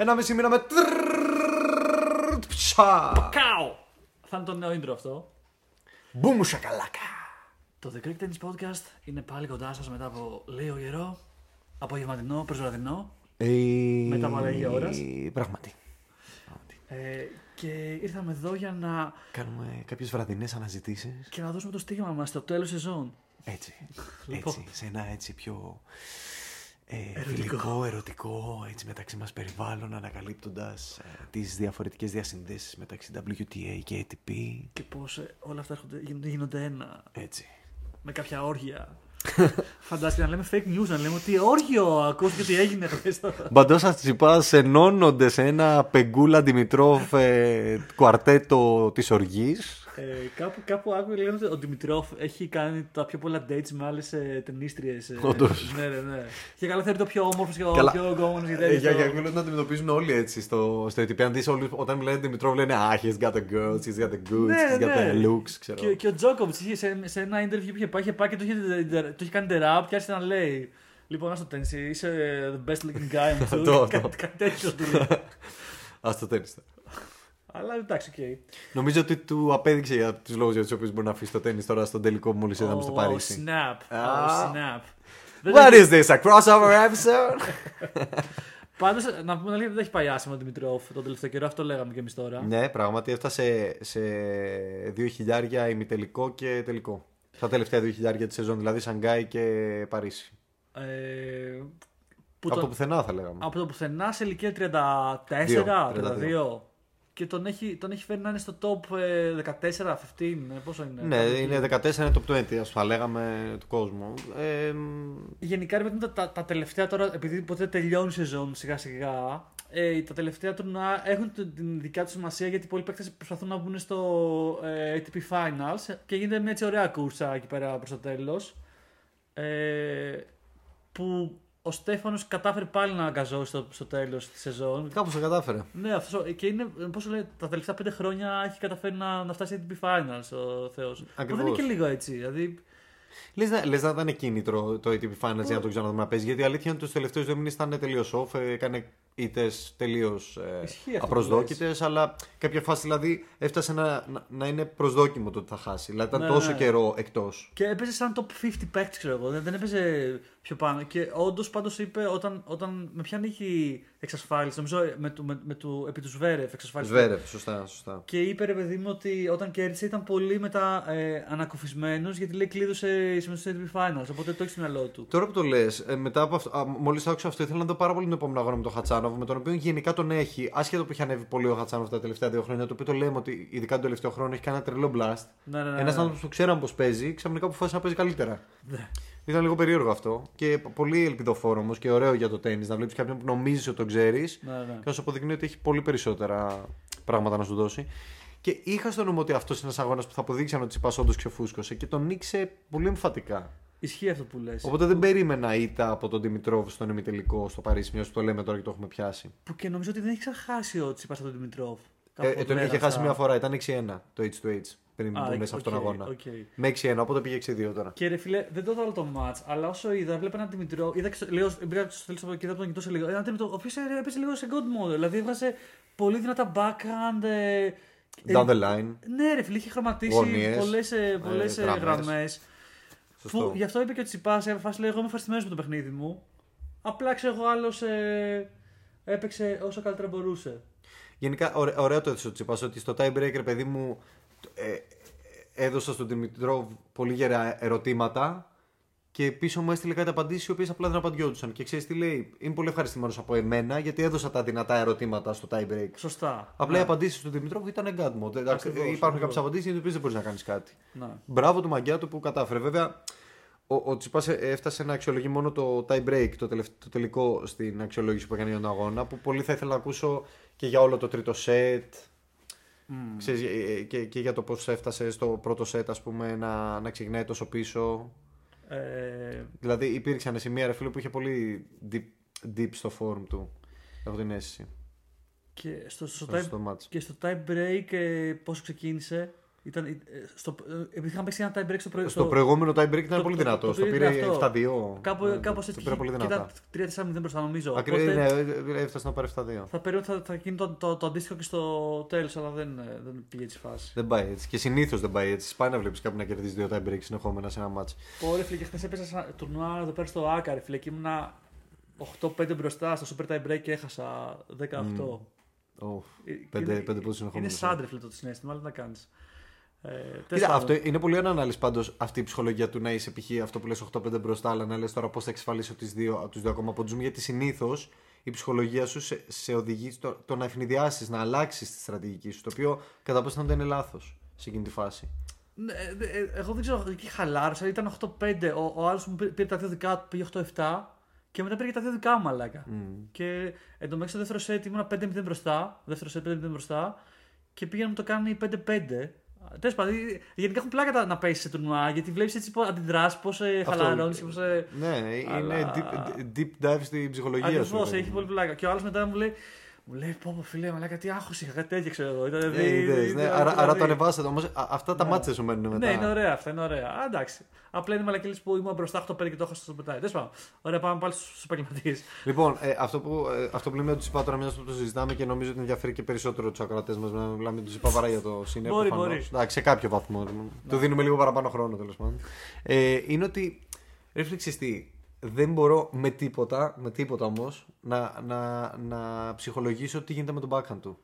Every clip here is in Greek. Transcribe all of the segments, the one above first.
Ένα μισή μήνα με. Κάο! Θα είναι το νέο intro αυτό. Μπούμου σακαλάκα. Το The Greek Tennis Podcast είναι πάλι κοντά σα μετά από λίγο καιρό. Απογευματινό, προσβραδινό. Μετά από αλλαγή ώρας. Πράγματι. Ε, και ήρθαμε εδώ για να, Κάνουμε κάποιε βραδινέ αναζητήσει. και να δώσουμε το στίγμα μα στο τέλο σεζόν. Έτσι. Λοιπόν. έτσι. Σε ένα έτσι πιο. Ε, Ερωτικό. φιλικό, ερωτικό, έτσι μεταξύ μας περιβάλλον, ανακαλύπτοντας ε, τις διαφορετικές διασυνδέσεις μεταξύ WTA και ATP, Και πώς όλα αυτά έρχονται, γίνονται, γίνονται ένα. έτσι. Με κάποια όργια. Φαντάζομαι να λέμε fake news, να λέμε ότι όργιο ακούστηκε τι έγινε χθες. Μπαντόσα Τσιπάς ενώνονται σε ένα πεγκούλα Δημητρόφ ε, κουαρτέτο της οργής. Ε, κάπου, κάπου άκουγα λένε ότι ο Δημητρόφ έχει κάνει τα πιο πολλά dates με άλλες τενίστριες. Όντως. ναι, ναι, ναι. Και καλά θεωρείται ο πιο όμορφος και ο Καλά. πιο γκόμενος γιατί Ε, έχει για, το- για να να αντιμετωπίζουν όλοι έτσι στο, στο ATP. Αν δεις όλους, όταν μιλάνε Δημητρόφ λένε Ah, he's got the girls, he's got the goods, Ναι, he's got ναι. the looks, ξέρω. Και, και ο Τζόκοβιτς είχε σε, σε ένα interview που είχε πάει, είχε πάει και του είχε, το είχε κάνει τεράπ και άρχισε να λέει. Λοιπόν, άσ' το τένις, είσαι the best looking guy on Το, tour. το. Κάτι κάτι τέτοιο του λέει. Άσ' το τένις. Αλλά εντάξει, οκ. Νομίζω ότι του απέδειξε για τους λόγους για τους οποίους μπορεί να αφήσει το τένις τώρα στον τελικό που μόλις είδαμε στο Oh, Παρίσι. snap. Α. Oh, snap. Δεν What έχει- is this, a crossover episode? Πάντως, να πούμε αλήθεια, δεν έχει πάει άσχημα ο Δημητρόφ τον τελευταίο καιρό, αυτό λέγαμε και εμείς τώρα. ναι, πράγματι έφτασε σε δύο χιλιάρια ημιτελικό και τελικό. Στα τελευταία δύο χιλιάρια της σεζόν, δηλαδή Σανγκάη και Παρίσι. Ε, που Από τον- το πουθενά θα λέγαμε. από το πουθενά σε ηλικία 34-32. Και τον έχει, τον έχει φέρει να είναι στο top ε, 14-15. ε, Πόσο είναι. Ναι, κάπου εκεί. είναι 14, είναι top 20, ας θα λέγαμε του κόσμου. Ε, μ, Γενικά, ρε παιδί μου, τα, τα, τα τελευταία τώρα, επειδή ποτέ τελειώνει η σεζόν σιγά σιγά, ε, τα τελευταία τουρνουά έχουν την, την δικιά τους σημασία γιατί πολλοί παίκτες προσπαθούν να μπουν στο ε, ATP Finals και γίνεται μια έτσι ωραία κούρσα εκεί πέρα προς το τέλος. Ε, που ο Στέφανος κατάφερε πάλι να αγκαζώσει στο, στο τέλος της σεζόν. κάπως το κατάφερε. Ναι, αυτός και είναι, πώς λέει, τα τελευταία πέντε χρόνια έχει καταφέρει να, να φτάσει ATP Finals ο Θεός. Που δεν είναι Ακριβώς. και λίγο έτσι, δηλαδή Λες να, λες να ήταν κίνητρο το ATP Finals για να το ξαναδούμε να παίζει. Γιατί η αλήθεια είναι ότι τους τελευταίους δύο μήνες ήταν τελείως off. ε, Έκανε ήττε τελείως Ισχύει αυτό που απροσδόκητες. Αλλά κάποια φάση δηλαδή έφτασε να, να, να είναι προσδόκιμο το ότι θα χάσει. Δηλαδή ήταν Ναι, τόσο ναι. καιρό εκτός. Και έπαιζε σαν top 50 παίκτης, ξέρω εγώ. Δεν, δεν έπαιζε πιο πάνω. Και όντως πάντως είπε όταν, όταν με ποιαν είχε εξασφάλιση, νομίζω με του, με, με του, επί του Σβέρεφ εξασφάλιση. Σβέρευ, σωστά, σωστά. Και είπε ρε παιδί μου ότι όταν κέρδισε ήταν πολύ μετά ε, ανακουφισμένος γιατί λέει κλείδωσε η συμμετοχή στο ATP Finals. Οπότε το έχεις στο μυαλό του. Τώρα που το λες, μετά από αυτό, μόλις άκουσα αυτό, ήθελα να δω πάρα πολύ τον επόμενο αγώνα με τον Χατσάνοβ, με τον οποίο γενικά τον έχει, άσχετο που έχει ανέβει πολύ ο Χατσάνοβ τα τελευταία δύο χρόνια, το οποίο το λέμε ότι ειδικά τον τελευταίο χρόνο έχει κάνει ένα τρελό blast. Ναι, ναι, ναι. Ένας ναι. άνθρωπος που ξέραμε πώ παίζει, ξαφνικά αποφάσισε να παίζει καλύτερα. Ναι. Ήταν λίγο περίεργο αυτό. Και πολύ ελπιδοφόρο όμως και ωραίο για το τέννη να βλέπεις κάποιον που νομίζεις ότι τον ξέρεις Ναι, ναι. και να σου αποδεικνύει ότι έχει πολύ περισσότερα πράγματα να σου δώσει. Και είχα στο νου ότι αυτός είναι ένας αγώνας που θα αποδείξει αν ο Τσιπάς όντως ξεφούσκωσε και τον νίξε πολύ εμφατικά. Ισχύει αυτό που λες. Οπότε δεν περίμενα ήττα από τον Δημητρόβ στον ημιτελικό στο Παρίσι, μιας που το λέμε τώρα και το έχουμε πιάσει. Που και νομίζω ότι δεν έχει ξαναχάσει ο Τσίπα από τον Δημητρόφ. Ε, ε, τον είχε χάσει μια φορά, ήταν 6-1 το H2H πριν Α, μπουν σε αυτόν τον οκ, αγώνα. οκ. Με 6-1, οπότε πήγε 6-2 τώρα. Και ρε φίλε, δεν το είδα το match, αλλά όσο είδα, βλέπω έναν Δημητρόφ. Είδα και στο, λίγο, μπήκα στο τέλος και είδα τον κοιτώ σε λίγο. Έναν Δημητρόφ, ο οποίος έπαιζε λίγο σε god mode. Δηλαδή έβγαζε πολύ δυνατά backhand. Ε, ε, Down the line. Ναι, ρε φίλε, είχε χρωματίσει Γωνίες, πολλές ε, πολλές, ε, γραμμές. γραμμές. Σωστό. Που γι' αυτό είπε και ο Τσιτσιπάς σε φάση λέει: Εγώ είμαι ευχαριστημένος με το παιχνίδι μου. Απλά ξέρω εγώ άλλος ε, έπαιξε όσο καλύτερα μπορούσε. Γενικά, ωραίο, ωραίο το έθεσε ο Τσιπάς ότι στο tie breaker, παιδί μου, ε, έδωσα στον Δημητρόβ πολύ γερά ερωτήματα και πίσω μου έστειλε κάτι απαντήσεις οι οποίες απλά δεν απαντιόντουσαν. Και ξέρεις τι λέει, Είμαι πολύ ευχαριστημένος από εμένα γιατί έδωσα τα δυνατά ερωτήματα στο tie break. Σωστά. Απλά ναι. οι απαντήσεις του Δημητρόβ ήταν God mode. Εντάξει, Ακριβώς, υπάρχουν ακριβώς. κάποιες απαντήσεις για τις οποίες δεν μπορείς να κάνεις κάτι. Ναι. Μπράβο του μαγκιά του που κατάφερε. Βέβαια, ο, ο Τσιπάς έφτασε να αξιολογεί μόνο το tie break, το, τελευ- το τελικό στην αξιολόγηση που έκανε για τον αγώνα, που πολύ θα ήθελα να ακούσω και για όλο το τρίτο σετ. Μμ. Ξέρεις, ε, ε, και, και για το πώς έφτασε στο πρώτο σετ, ας πούμε, να, να ξεκινάει τόσο πίσω. Ε, Δηλαδή υπήρξαν σημεία, ρε φίλε, που είχε πολύ deep, deep στο form του. Έχω την αίσθηση. και στο, στο, Στο, tie, στο match. και στο tie break ε, πόσο ξεκίνησε. Ήταν, ε, στο, ε, επειδή είχαν παίξει ένα tie break στο, προ, Στο προηγούμενο tie break ήταν το- πολύ το- δυνατό. το Στο πήρε πήρε αυτό. 7-2. Κάπου, Ναι, κάπως το έτσι. πήρε πολύ και δυνατά. ήταν 3-4-0 μπροστά νομίζω. Ακριβώς, Οπότε ναι, έφτασε να πάρει 7-2. Θα περίμενα ότι θα, θα γίνει το, το, το, αντίστοιχο και στο τέλος, αλλά δεν, ε, δεν πήγε έτσι η φάση. Δεν πάει έτσι. Και συνήθως δεν πάει έτσι. Σπάει να βλέπεις κάποιον να κερδίζεις δύο tie break συνεχόμενα σε ένα μάτς. Ωραία, φίλε, και χθες έπαιζα σε ένα τουρνουά εδώ πέρα στο Άκα, ρε φίλε, και ήμουνα 8-5 μπροστά στο Super Tie Break και έχασα 18. Οφ, Ε, Πέντε, είναι- πέντε πόντους Είναι συνεχόμενους. σαν ρε φίλε το συνέστημα, αλλά τι να κάνεις. Ε, τέλος Κοίτα, πάντων. αυτό είναι πολύ ανάλυση πάντως αυτή η ψυχολογία του να είσαι π.χ. αυτό που λες 8-5 μπροστά, αλλά να λες τώρα πώς θα εξασφαλίσω του δύο, τους δύο ακόμα πόντους μου. Γιατί συνήθως η ψυχολογία σου σε, σε οδηγεί στο το να ευνηδιάσεις, να αλλάξεις τη στρατηγική σου. Το οποίο κατά πόσο δεν είναι λάθος σε εκείνη τη φάση. Ναι, ε, ε, εγώ δεν ξέρω, εκεί χαλάρωσα. Ήταν 8-5. Ο, ο άλλος μου πήρε, πήρε τα δύο δικά του, πήγε 8-7 και μετά πήρε και τα δύο δικά μου, μαλάκα. Και εν τω μεταξύ στο δεύτερο σετ ήμουν 5-0 μπροστά. Δεύτερο σετ 5-0 μπροστά. Και πήγαινε να μου το κάνει 5-5. Τέλος πάντων, γενικά έχουν πλάκα τα- να πέσει σε τουρνουά γιατί βλέπεις έτσι πώ αντιδράσεις, πώς χαλαρώνεις. Πώς, ε, Ναι, είναι Αλλά- deep, deep dive στην ψυχολογία σου. Ακριβώ, ρε παιδί έχει μου. πολύ πλάκα. Και ο άλλος μετά μου λέει, μου λέει, πω πω φίλε, μαλάκα τι άγχος είχα, κάτι τέτοιο ξέρω εγώ. Ήταν, Ε, δηλαδή- είδες, ναι, δηλαδή- άρα, άρα το δηλαδή- ανεβάσατε όμως. Αυτά τα Ναι. μάτια σου μένουν μετά. Ναι, είναι ωραία αυτά, είναι ωραία. Α, εντάξει. Απλά είναι μαλακή λύση που ήμουν μπροστά 8-5 και το έχω στο πετάει. Τέλος πάντων. Ωραία, πάμε πάλι στους επαγγελματίες. Λοιπόν, ε, αυτό, που, ε, αυτό που λέμε τους είπα τώρα, μιας που το συζητάμε και νομίζω ότι ενδιαφέρει και περισσότερο τους ακροατές μας να μιλάμε τους είπα παρά για το σύνολο. Μπορεί, μπορεί. Εντάξει, σε κάποιο βαθμό. Του δίνουμε λίγο παραπάνω χρόνο τέλος πάντων. Ε, είναι ότι. Ρε φίλε, ξέρεις τι, δεν μπορώ με τίποτα, με τίποτα όμως, να, να, να ψυχολογήσω τι γίνεται με τον backhand του.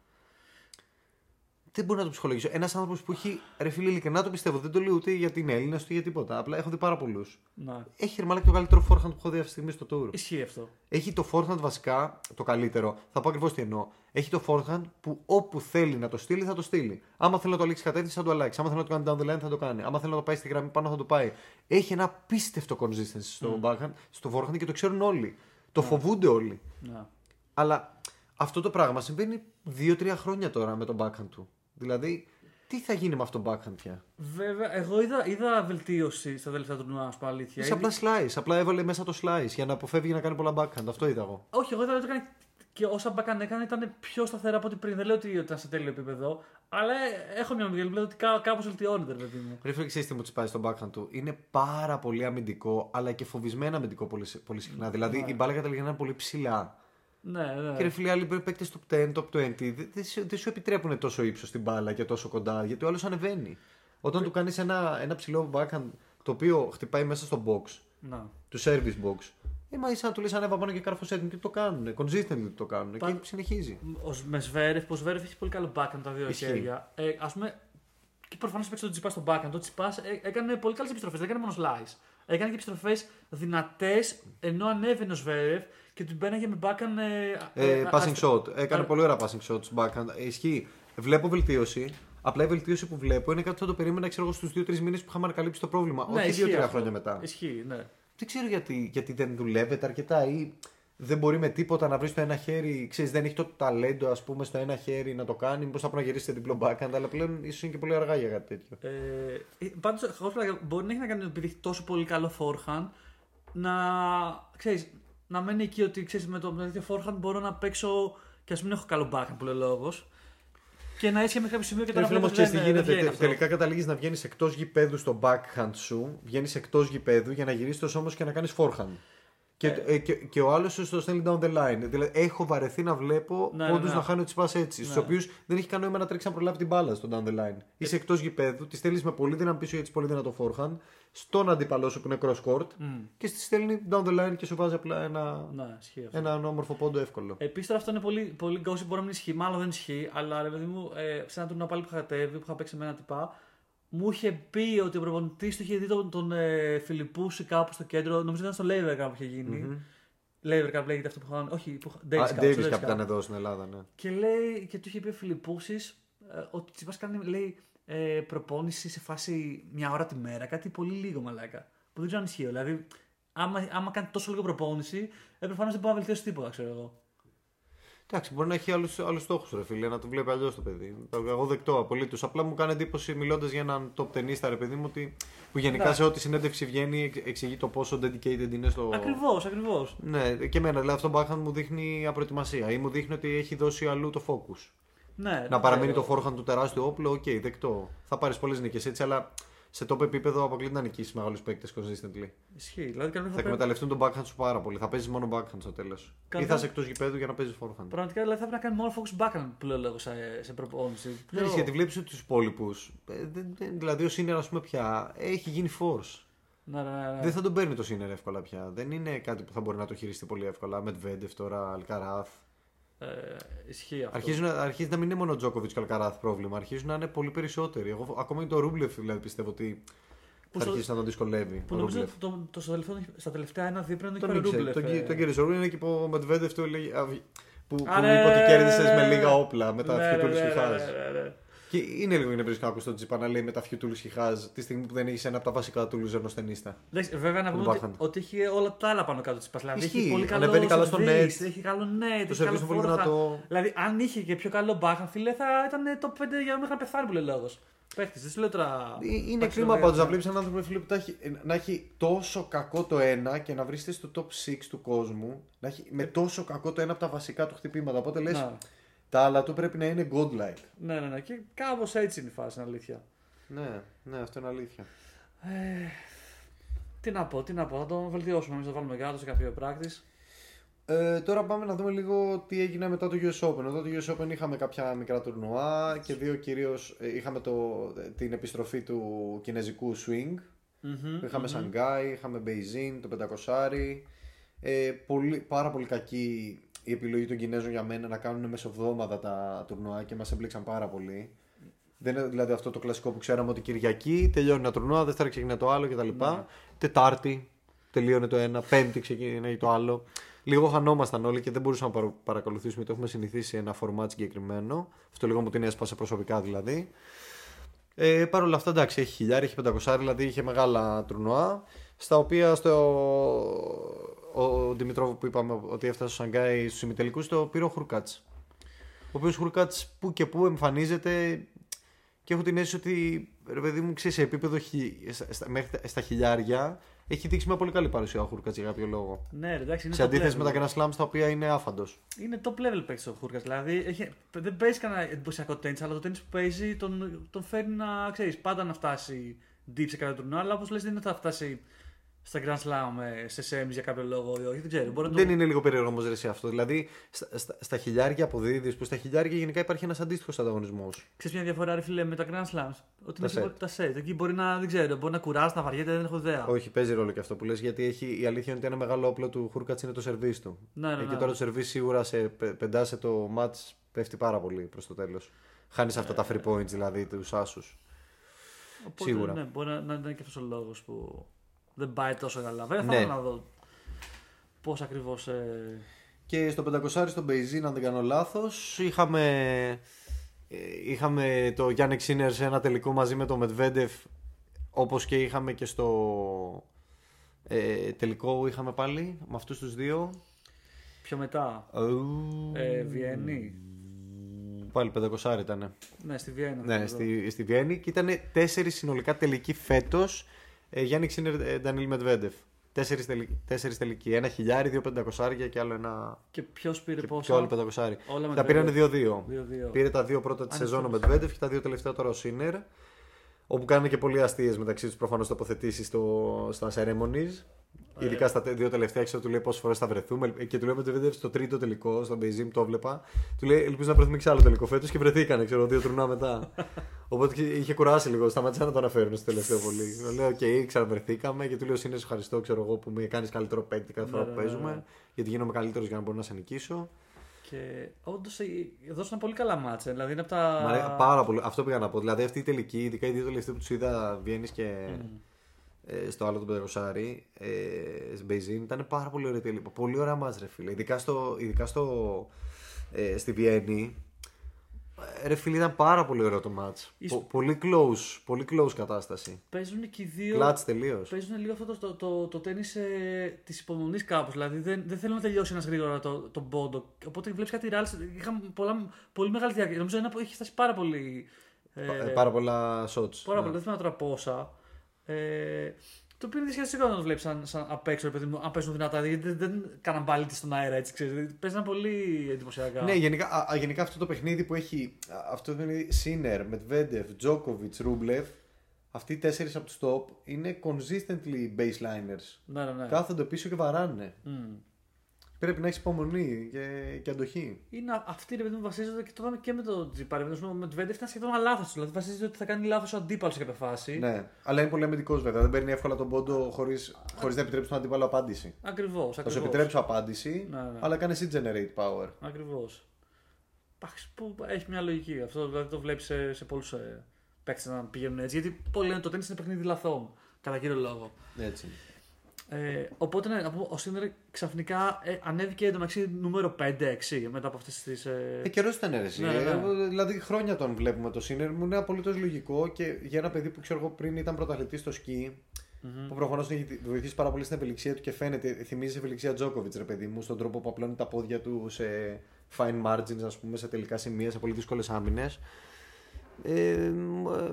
Δεν μπορώ να το ψυχολογήσω. Ένας άνθρωπος που έχει. Ρε φίλε, ειλικρινά το πιστεύω. Δεν το λέω ούτε γιατί είναι Έλληνας ούτε για τίποτα. Απλά έχω δει πάρα πολλούς. Να. Έχει ρε μαλάκα το καλύτερο forehand που έχω δει αυτή τη στιγμή στο tour. Ισχύει αυτό. Έχει το forehand βασικά το καλύτερο. Θα πω ακριβώς τι εννοώ. Έχει το forehand που όπου θέλει να το στείλει θα το στείλει. Άμα θέλει να το αλλάξει κατεύθυνση θα το αλλάξει. Άμα θέλει να το κάνει down the line θα το κάνει. Άμα θέλει να το πάει στη γραμμή πάνω θα το πάει. Έχει ένα απίστευτο consistency στο backhand, στο forehand και το ξέρουν όλοι. Το φοβούνται όλοι. Να. Αλλά αυτό το πράγμα συμβαίνει 2-3 χρόνια τώρα με τον backhand του. Δηλαδή, τι θα γίνει με αυτό το backhand πια; Βέβαια, εγώ είδα, είδα βελτίωση στα τελευταία τουρνουά, ας πούμε αλήθεια. Είσαι απλά slice. Απλά έβαλε μέσα το slice για να αποφεύγει να κάνει πολλά backhand. Αυτό είδα εγώ. Όχι, εγώ είδα ότι έκανε και όσα μπακαν έκανε ήταν πιο σταθερά από ό,τι πριν. Δεν λέω ότι ήταν σε τέλειο επίπεδο, αλλά ε, έχω μια μικρή ότι κά, κάπως βελτιώνεται, ρε παιδί μου. Ρε φίλε, ξέρεις τι μου τσιπάει στον backhand του; Είναι πάρα πολύ αμυντικό, αλλά και φοβισμένα αμυντικό πολύ, πολύ συχνά. Δηλαδή η μπάλα καταλήγει να είναι πολύ ψηλά. Ναι, ναι. Και ρε φίλε, άλλοι παίκτες top 10, top 20 δεν δεν σου- δεν σου επιτρέπουν τόσο ύψος στην μπάλα και τόσο κοντά, γιατί ο άλλος ανεβαίνει. Όταν του κάνεις ένα, ένα ψηλό backhand το οποίο χτυπάει μέσα στο box, Να. του service box, ε, μα είσαι να του λες ανέβα πάνω και κάρφο setting και το κάνουν. Consistently το κάνουν Πα- και συνεχίζει. Ο, με Σβέρεφ, που ο Σβέρεφ έχει πολύ καλό backhand τα δύο Ισχύει. χέρια. Ε, ας πούμε, και προφανώς έπαιξε το Τσιπά στο backhand. Το Τσιπά ε, έκανε πολύ καλές επιστροφές, δεν έκανε μόνο slice. Έκανε και επιστροφές δυνατές ενώ ανέβαινε ο Σβέρεφ και του μπαίναγε με backhand. Ε, Ε, ε, passing αστε- shot. Έκανε α- πολύ ωραία passing shots backhand. Ε, Ισχύει. Βλέπω βελτίωση. Απλά η βελτίωση που βλέπω είναι κάτι που θα το περίμενα ξέρω, εγώ στους 2-3 μήνες που είχαμε ανακαλύψει το πρόβλημα. Ναι, όχι ισχύει 2-3 αυτό. χρόνια μετά. Ισχύει, ναι. Δεν ξέρω γιατί, γιατί δεν δουλεύεται αρκετά ή δεν μπορεί με τίποτα να βρεις στο ένα χέρι. Ξέρεις, δεν έχει το ταλέντο ας πούμε, στο ένα χέρι να το κάνει. Μήπως θα πρέπει να γυρίσει σε διπλό backhand. Αλλά πλέον ίσως είναι και πολύ αργά για κάτι τέτοιο. Ε, Πάντως, μπορεί να έχει να κάνει επειδή έχει τόσο πολύ καλό forehand να, ξέρεις, να μένει εκεί ότι ξέρεις, με το με τέτοιο forehand μπορώ να παίξω και ας μην έχω καλό backhand που λέει ο λόγος. Και να έσχε μέχρι κάποιο σημείο και Ρε τώρα φίλε, βλέπω όμως ότι ξέρεις τι δεν, δεν γίνεται. βγαίνει Τε- αυτό. Τελικά καταλήγεις να βγαίνεις εκτός γηπέδου στο backhand σου, βγαίνεις εκτός γηπέδου για να γυρίσεις το σώμα σου και να κάνεις forehand. Και, ε, και, και ο άλλος σου το στέλνει down the line. Δηλαδή, έχω βαρεθεί να βλέπω Ναι, πόντου ναι. να χάνει ο τσιπά έτσι. Ναι. Στου οποίους δεν έχει κανένα νόημα να τρέξει να προλάβει την μπάλα στο down the line. Είσαι εκτός γηπέδου, τη στέλνεις με πολύ δύναμη πίσω γιατί πολύ δυνατό forehand, στον αντίπαλό σου που είναι cross court Μμ. και στη στέλνει down the line και σου βάζει απλά ένα, Ναι, ισχύει αυτό. ένα όμορφο πόντο εύκολο. Επίσης τώρα αυτό είναι πολύ, πολύ gossip, μπορεί να μην ισχύει, μάλλον δεν ισχύει, αλλά ρε παιδί μου, ε, σε ένα τουρνουά πάλι που είχα κατέβει, που είχα παίξει με ένα τυπά, μου είχε πει ότι ο προπονητής του είχε δει τον, τον ε, Φιλιππούση κάπου στο κέντρο, νομίζω ήταν στο Laver Cup που είχε γίνει. Laver Cup λέγεται αυτό που είχαν. Όχι, που είχαν. Α, Davis Cup, Davis στο Davis Cup ήταν Cup. εδώ στην Ελλάδα, ναι. Και, λέει, και του είχε πει ο Φιλιππούσης ε, ότι Τσιπά κάνει λέει, ε, προπόνηση σε φάση μια ώρα τη μέρα. Κάτι πολύ λίγο μαλάκα. Που δεν ξέρω αν ισχύει. Δηλαδή, άμα, άμα κάνει τόσο λίγο προπόνηση, ε, προφανώς δεν μπορεί να βελτιώσει τίποτα, ξέρω εγώ. Εντάξει, μπορεί να έχει άλλους άλλους στόχους, ρε φίλε, να το βλέπει αλλιώς το παιδί. Εγώ δεκτό απολύτως. Απλά μου κάνει εντύπωση μιλώντας για έναν top ταινίστα, ρε παιδί μου, ότι, που γενικά Ναι. σε ό,τι συνέντευξη βγαίνει εξ- εξηγεί το πόσο dedicated είναι στο. Ακριβώς, ακριβώς. Ναι, και εμένα, δηλαδή αυτό το backhand μου δείχνει απροετοιμασία ή μου δείχνει ότι έχει δώσει αλλού το focus. Ναι, να παραμείνει ξέρω. το forehand του τεράστιο όπλο, οκ, δεκτό. Θα πάρεις πολλές νίκες έτσι, αλλά σε top επίπεδο αποκλείται να νικήσει μεγάλους παίκτες consistently. Ισχύει. Δηλαδή, κανονικά Θα πρέπει- εκμεταλλευτούν τον backhand σου πάρα πολύ. Θα παίζεις μόνο backhand στο τέλος. Ή Κανονικά- θα είσαι εκτός γηπέδου για να παίζεις forehand. Πραγματικά δηλαδή, θα πρέπει να κάνει μόνο focus backhand που λέω εγώ σε, σε προπόνηση. Δεν Πιο- γιατί βλέπεις τους υπόλοιπους. Δηλαδή ο Σίνερ, ας πούμε, πια έχει γίνει force. Ναι, ναι, ναι. Δεν θα τον παίρνει το Σίνερ εύκολα πια. Δεν είναι κάτι που θα μπορεί να το χειριστεί πολύ εύκολα. Μετβέντεφ τώρα, Αλκαράθ. Ε, ισχύει αυτό. Αρχίζουν, να- αρχίζει να μην είναι μόνο ο Τζόκοβιτς και ο Αλκαράθ πρόβλημα. Αρχίζουν να είναι πολύ περισσότεροι. Εγώ ακόμα και το Ρούμπλεφ δηλαδή πιστεύω ότι Που θα στο- αρχίσει να τον δυσκολεύει. Που ο νομίζω Ρούμπλεφ. ότι το, το, στο τελευταίο- στα τελευταία ένα δίπλα είναι Τον και ο ήξερε. Ρούμπλεφ. Τον, ε. τον κύριε Ρούμπλεφ είναι και που ο Μετβέντεφ του έλεγε. α, Που, που Α, ναι, είπε ότι κέρδισε ναι, με ναι, λίγα ναι. όπλα με τα Ναι, φιουτούλου ναι, ναι, χιχάζ. ναι, ναι, ναι. Και είναι λίγο είναι να ακούσει τον Τζιπά να λέει με τα φιουτούλου χιχάζ τη στιγμή που δεν έχει ένα από τα βασικά τούλου ενό ταινίστα. Εντάξει, βέβαια να Τον πούμε ότι, backhand. ότι έχει όλα τα άλλα πάνω κάτω της Δηλαδή Ισχύει. έχει πολύ καλό Ανεβαίνει καλά στο service, net. Έχει καλό net. Το έχει σερβίς καλό είναι πολύ forehand. δυνατό. Δηλαδή, αν είχε και πιο καλό backhand, φίλε, θα ήταν top 5 για μέχρι να πεθάνει που λέει λόγος. Παίχτης, δεν σου λέω τώρα. Ε, Είναι Εντάξει, κρίμα ωραία. πάντως να βλέπεις έναν άνθρωπο φίλε, που τα έχει, να έχει τόσο κακό το ένα και να βρίσκεται στο top 6 του κόσμου. Να έχει με τόσο κακό το ένα από τα βασικά του χτυπήματα. Οπότε λες, Να. Τα άλλα του πρέπει να είναι godlike. Ναι, ναι, ναι. Και κάπως έτσι είναι η φάση, είναι αλήθεια. Ναι, ναι, αυτό είναι αλήθεια. Ε, τι να πω, τι να πω. Θα τον βελτιώσουμε. Εμεί θα το βάλουμε κάτω σε κάποιο practice. Ε, τώρα πάμε να δούμε λίγο τι έγινε μετά το US Open. Εδώ το US Open είχαμε κάποια μικρά τουρνουά και δύο κυρίως ε, είχαμε το, την επιστροφή του κινέζικου swing. Μμμ, Είχαμε μμμ. Σανγκάι, είχαμε Beijing, το 500. Ε, πολύ, πάρα πολύ κακή η επιλογή των Κινέζων για μένα να κάνουν μεσοβδόμαδα τα τουρνουά και μας έμπλεξαν πάρα πολύ. Δεν είναι δηλαδή αυτό το κλασικό που ξέραμε ότι Κυριακή τελειώνει ένα τουρνουά, Δευτέρα ξεκινάει το άλλο κτλ. Ναι. Τετάρτη τελείωνε το ένα, Πέμπτη ξεκινάει το άλλο. Λίγο χανόμασταν όλοι και δεν μπορούσαμε να παρα- παρακολουθήσουμε. Το έχουμε συνηθίσει σε ένα format συγκεκριμένο. Αυτό λίγο μου την έσπασε προσωπικά δηλαδή. Ε, Παρ' όλα αυτά, εντάξει, έχει χιλιάρι, έχει πεντακοσάρι, δηλαδή είχε μεγάλα τουρνουά. Στα οποία στο... ο Δημητρόβ που είπαμε ότι έφτασε στο Σανγκάι στους ημιτελικούς το πήρε ο Χουρκάτς. Ο οποίος Χουρκάτς που και που εμφανίζεται και έχω την αίσθηση ότι ρε παιδί μου ξέρεις σε επίπεδο χι... στα, στα- μέχρι τα- στα χιλιάρια έχει δείξει μια πολύ καλή παρουσία ο Χουρκάτς για κάποιο λόγο. Ναι, ρε, εντάξει, είναι σε top αντίθεση level. με τα Grand Slams τα οποία είναι άφαντος. Είναι top level παίκτης ο Χούρκα. Δηλαδή έχει, δεν παίζει κανένα εντυπωσιακό τέννη, αλλά το τέννη που παίζει τον, τον φέρνει να ξέρεις πάντα να φτάσει deep σε κάποιο τουρνουά. Αλλά όπως λες, δεν είναι ότι θα φτάσει στα Grand Slam ε, σε semis για κάποιο λόγο ή όχι. Δεν ξέρω. Μπορεί να το... Δεν είναι λίγο περίεργο όμως ρε αυτό. Δηλαδή στα, στα, στα χιλιάρια αποδίδει που στα χιλιάρια γενικά υπάρχει ένας αντίστοιχος ανταγωνισμός. Ξέρεις μια διαφορά, ρε φίλε, με τα Grand Slams; Ότι Τα είναι set. τα set. Εκεί μπορεί να, δεν ξέρω, μπορεί να κουράζει, να βαριέται, δεν έχω ιδέα. Όχι, παίζει ρόλο και αυτό που λες, γιατί έχει, η αλήθεια είναι ότι ένα μεγάλο όπλο του Χούρκατ είναι το σερβίς του. Ναι, ναι, Εκεί ναι. τώρα το σερβίς σίγουρα σε πε- πεντάσε το match πέφτει πάρα πολύ προς το τέλος. Χάνεις αυτά τα free points δηλαδή τους άσους. Οπότε, σίγουρα. Ναι, μπορεί να, να είναι και αυτός ο λόγος που δεν πάει τόσο καλά. Βέβαια, θα Ναι. ήθελα να δω πώς ακριβώς. Ε... Και στο 500 στο Beijing, αν δεν κάνω λάθος, είχαμε, ε, είχαμε το Γιάννη Ξίνερ σε ένα τελικό μαζί με το Μετβέντεφ. Όπως και είχαμε και στο ε, τελικό είχαμε πάλι με αυτούς τους δύο. Πιο μετά. Ε, Βιέννη. Πάλι 500 ήταν. Ναι, στη Βιέννη. Ναι, εδώ. στη, στη Βιέννη και ήταν τέσσερις συνολικά τελικοί φέτος. Ε, Γιάννη Ξίνερ, ε, Ντανίλ Μετβέντεφ. Τέσσερις τελικοί, τέσσερις τελικοί. Ένα χιλιάρι, δύο πεντακοσάρια και άλλο ένα. Και ποιος πήρε Και, πόσα; και άλλο πεντακοσάρι. Όλα με Τα το πήραν Medvedev. 2-2. 2-2. Πήρε τα δύο πρώτα της Αν σεζόν ο αυτό- Μετβέντεφ και τα δύο τελευταία τώρα ο Σίνερ. Όπου κάνουν και πολλοί αστείες μεταξύ τους προφανώς τοποθετήσεις στα ceremonies. Ειδικά στα τε- δύο τελευταία, ξέρω του λέει πόσες φορές θα βρεθούμε. Ε, Και του λέει ο Μεντβέντεφ στο τρίτο τελικό, στο Beijing, το έβλεπα. Του λέει Ελπίζω να βρεθούμε και σε άλλο τελικό φέτος και βρεθήκανε, ξέρω, δύο τουρνά μετά. Οπότε και είχε κουράσει λίγο, σταματήσαν να το αναφέρουν στο τελευταίο πολύ. Του λέω: Οκ, ξαναβρεθήκαμε και του λέω: Σίνερ, ευχαριστώ, ξέρω εγώ που με κάνεις καλύτερο παίκτη κάθε φορά Ναι, που ναι, ναι, παίζουμε. ναι. Γιατί γίνομαι καλύτερος για να μπορώ να σε νικήσω. Και όντως δώσαν πολύ καλά μάτσα. Δηλαδή είναι από τα. Μ' αρέ- πάρα πολύ. Αυτό πήγα να πω. Δηλαδή αυτή η τελική, ειδικά οι δύο τελευταίοι που τους είδα Βιέννης και ε, στο άλλο τον Πεδροσάρη, ε, στην Beijing, ήταν πάρα πολύ ωραία τελική. Πολύ ωραία μας ρε φίλε. Ειδικά, στο, ειδικά στο, ε, στη Βιέννη. ε, Ρε φίλε, ήταν πάρα πολύ ωραίο το match. Ίσ- Πο- πολύ close, πολύ close κατάσταση. Παίζουν και οι δύο. Κλάτς τελείως. Παίζουν λίγο αυτό το, το, το, το τέννη ε, της υπομονής κάπως. Δηλαδή δεν, δεν θέλουν να τελειώσει ένας γρήγορα το, τον πόντο. Οπότε βλέπεις κάτι ράλς. Είχαν πολλά, πολύ μεγάλη διάρκεια. Νομίζω ένα που έχει φτάσει πάρα πολύ. Ε, πάρα πολλά shots. Πάρα ναι. πολύ, δεν θυμάμαι τώρα πόσα. Ε, Το οποίο είναι δυσχετικό να το βλέπεις σαν, σαν απ' έξω, παιδί μου, αν παίζουν δυνατά. Γιατί δεν, δεν κάναν πάλι στον αέρα έτσι, ξέρεις. Παίζαν πολύ εντυπωσιακά. Ναι, γενικά, α, α, γενικά αυτό το παιχνίδι που έχει. α, Αυτό το παιχνίδι Σίνερ, Μετβέντεφ, Τζόκοβιτς, Ρούμπλεφ. Αυτοί οι τέσσερις από τους top είναι consistently baseliners. ναι, ναι. ναι. Κάθονται πίσω και βαράνε. Μμ. Πρέπει να έχεις υπομονή και, και αντοχή. Είναι α- αυτοί ρε παιδί μου βασίζονται και το είδαμε και με το Τζιπάρι. Με το Μετβέντεφ ήταν σχεδόν αλάθαστο. Δηλαδή βασίζεται ότι θα κάνει λάθος ο αντίπαλος σε κάποια φάση. Ναι, αλλά είναι πολύ αμυντικός βέβαια. Δεν παίρνει εύκολα τον πόντο χωρίς χωρίς να επιτρέψει τον αντίπαλο απάντηση. Ακριβώς. Θα σου επιτρέψω απάντηση, Ναι, ναι. αλλά κάνεις εσύ generate power. Ακριβώς. Που έχει μια λογική. Αυτό δηλαδή το βλέπεις σε, σε πολλούς ε, παίκτες να πηγαίνουν έτσι. Γιατί πολλοί λένε το τέννη είναι παιχνίδι λαθών. Κατά κύριο λόγο. Έτσι. Ε, οπότε ναι, να πούμε, ο Σίνερ ξαφνικά ε, ανέβηκε εντωμεταξύ νούμερο 5-6 μετά από αυτές τις. Ε... Ε, καιρός ήταν αίρεση. Ναι, ναι, ναι. Ε, δηλαδή χρόνια τον βλέπουμε το Σίνερ. Μου είναι απολύτως λογικό και για ένα παιδί που ξέρω εγώ πριν ήταν πρωταθλητής στο σκι. μμμ. Που προφανώς έχει βοηθήσει πάρα πολύ στην ευελιξία του και φαίνεται, θυμίζει ευελιξία Τζόκοβιτ, ρε παιδί μου, στον τρόπο που απλώνει τα πόδια του σε fine margins, ας πούμε, σε τελικά σημεία, σε πολύ δύσκολες άμυνες. Ε, μου- ε,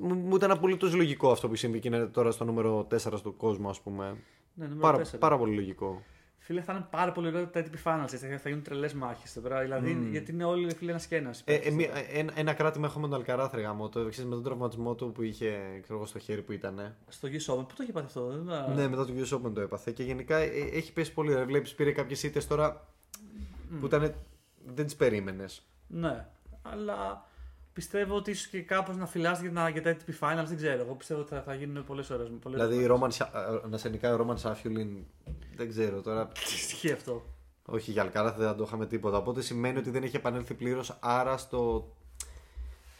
μου, μου ήταν απολύτως λογικό αυτό που συμβεί και είναι τώρα στο νούμερο 4 στον κόσμο, ας πούμε. Ναι, νούμερο Πάρα, 4. πάρα πολύ λογικό. Φίλε, θα είναι πάρα πολύ ωραία τα ATP Finals. έτσι, Θα, θα γίνουν τρελές μάχες εδώ πέρα. Δηλαδή, γιατί είναι όλοι φίλε ένας και ένας. Ε, ε, μία- ένα, ένα κράτημα έχω με τον Αλκαράθ, γάμο, το ξέρεις, με τον τραυματισμό του που είχε ξέρω, εγώ, στο χέρι που ήταν. Στο US Open, πού το είχε πάθει αυτό, δεν τα- Ναι, μετά το US Open το έπαθε. Και γενικά ε, έχει πέσει πολύ. Ρε. Βλέπεις, πήρε κάποιες ήττες τώρα που ήταν. Δεν τις περίμενες. Ναι, αλλά πιστεύω ότι ίσως και κάπως να φυλάσει για, να- για τα ATP Finals. Δεν ξέρω. Εγώ πιστεύω ότι θα, θα γίνουν πολλές ώρες. Δηλαδή, Ρόμαν, Σα- ε, να σε νικάει ο Ρόμαν Σάφιουλιν. Δεν ξέρω τώρα. Τι στοιχεία αυτό; Όχι για Αλκαράθ δεν θα το είχαμε τίποτα. Οπότε σημαίνει ότι δεν έχει επανέλθει πλήρως. Άρα στο,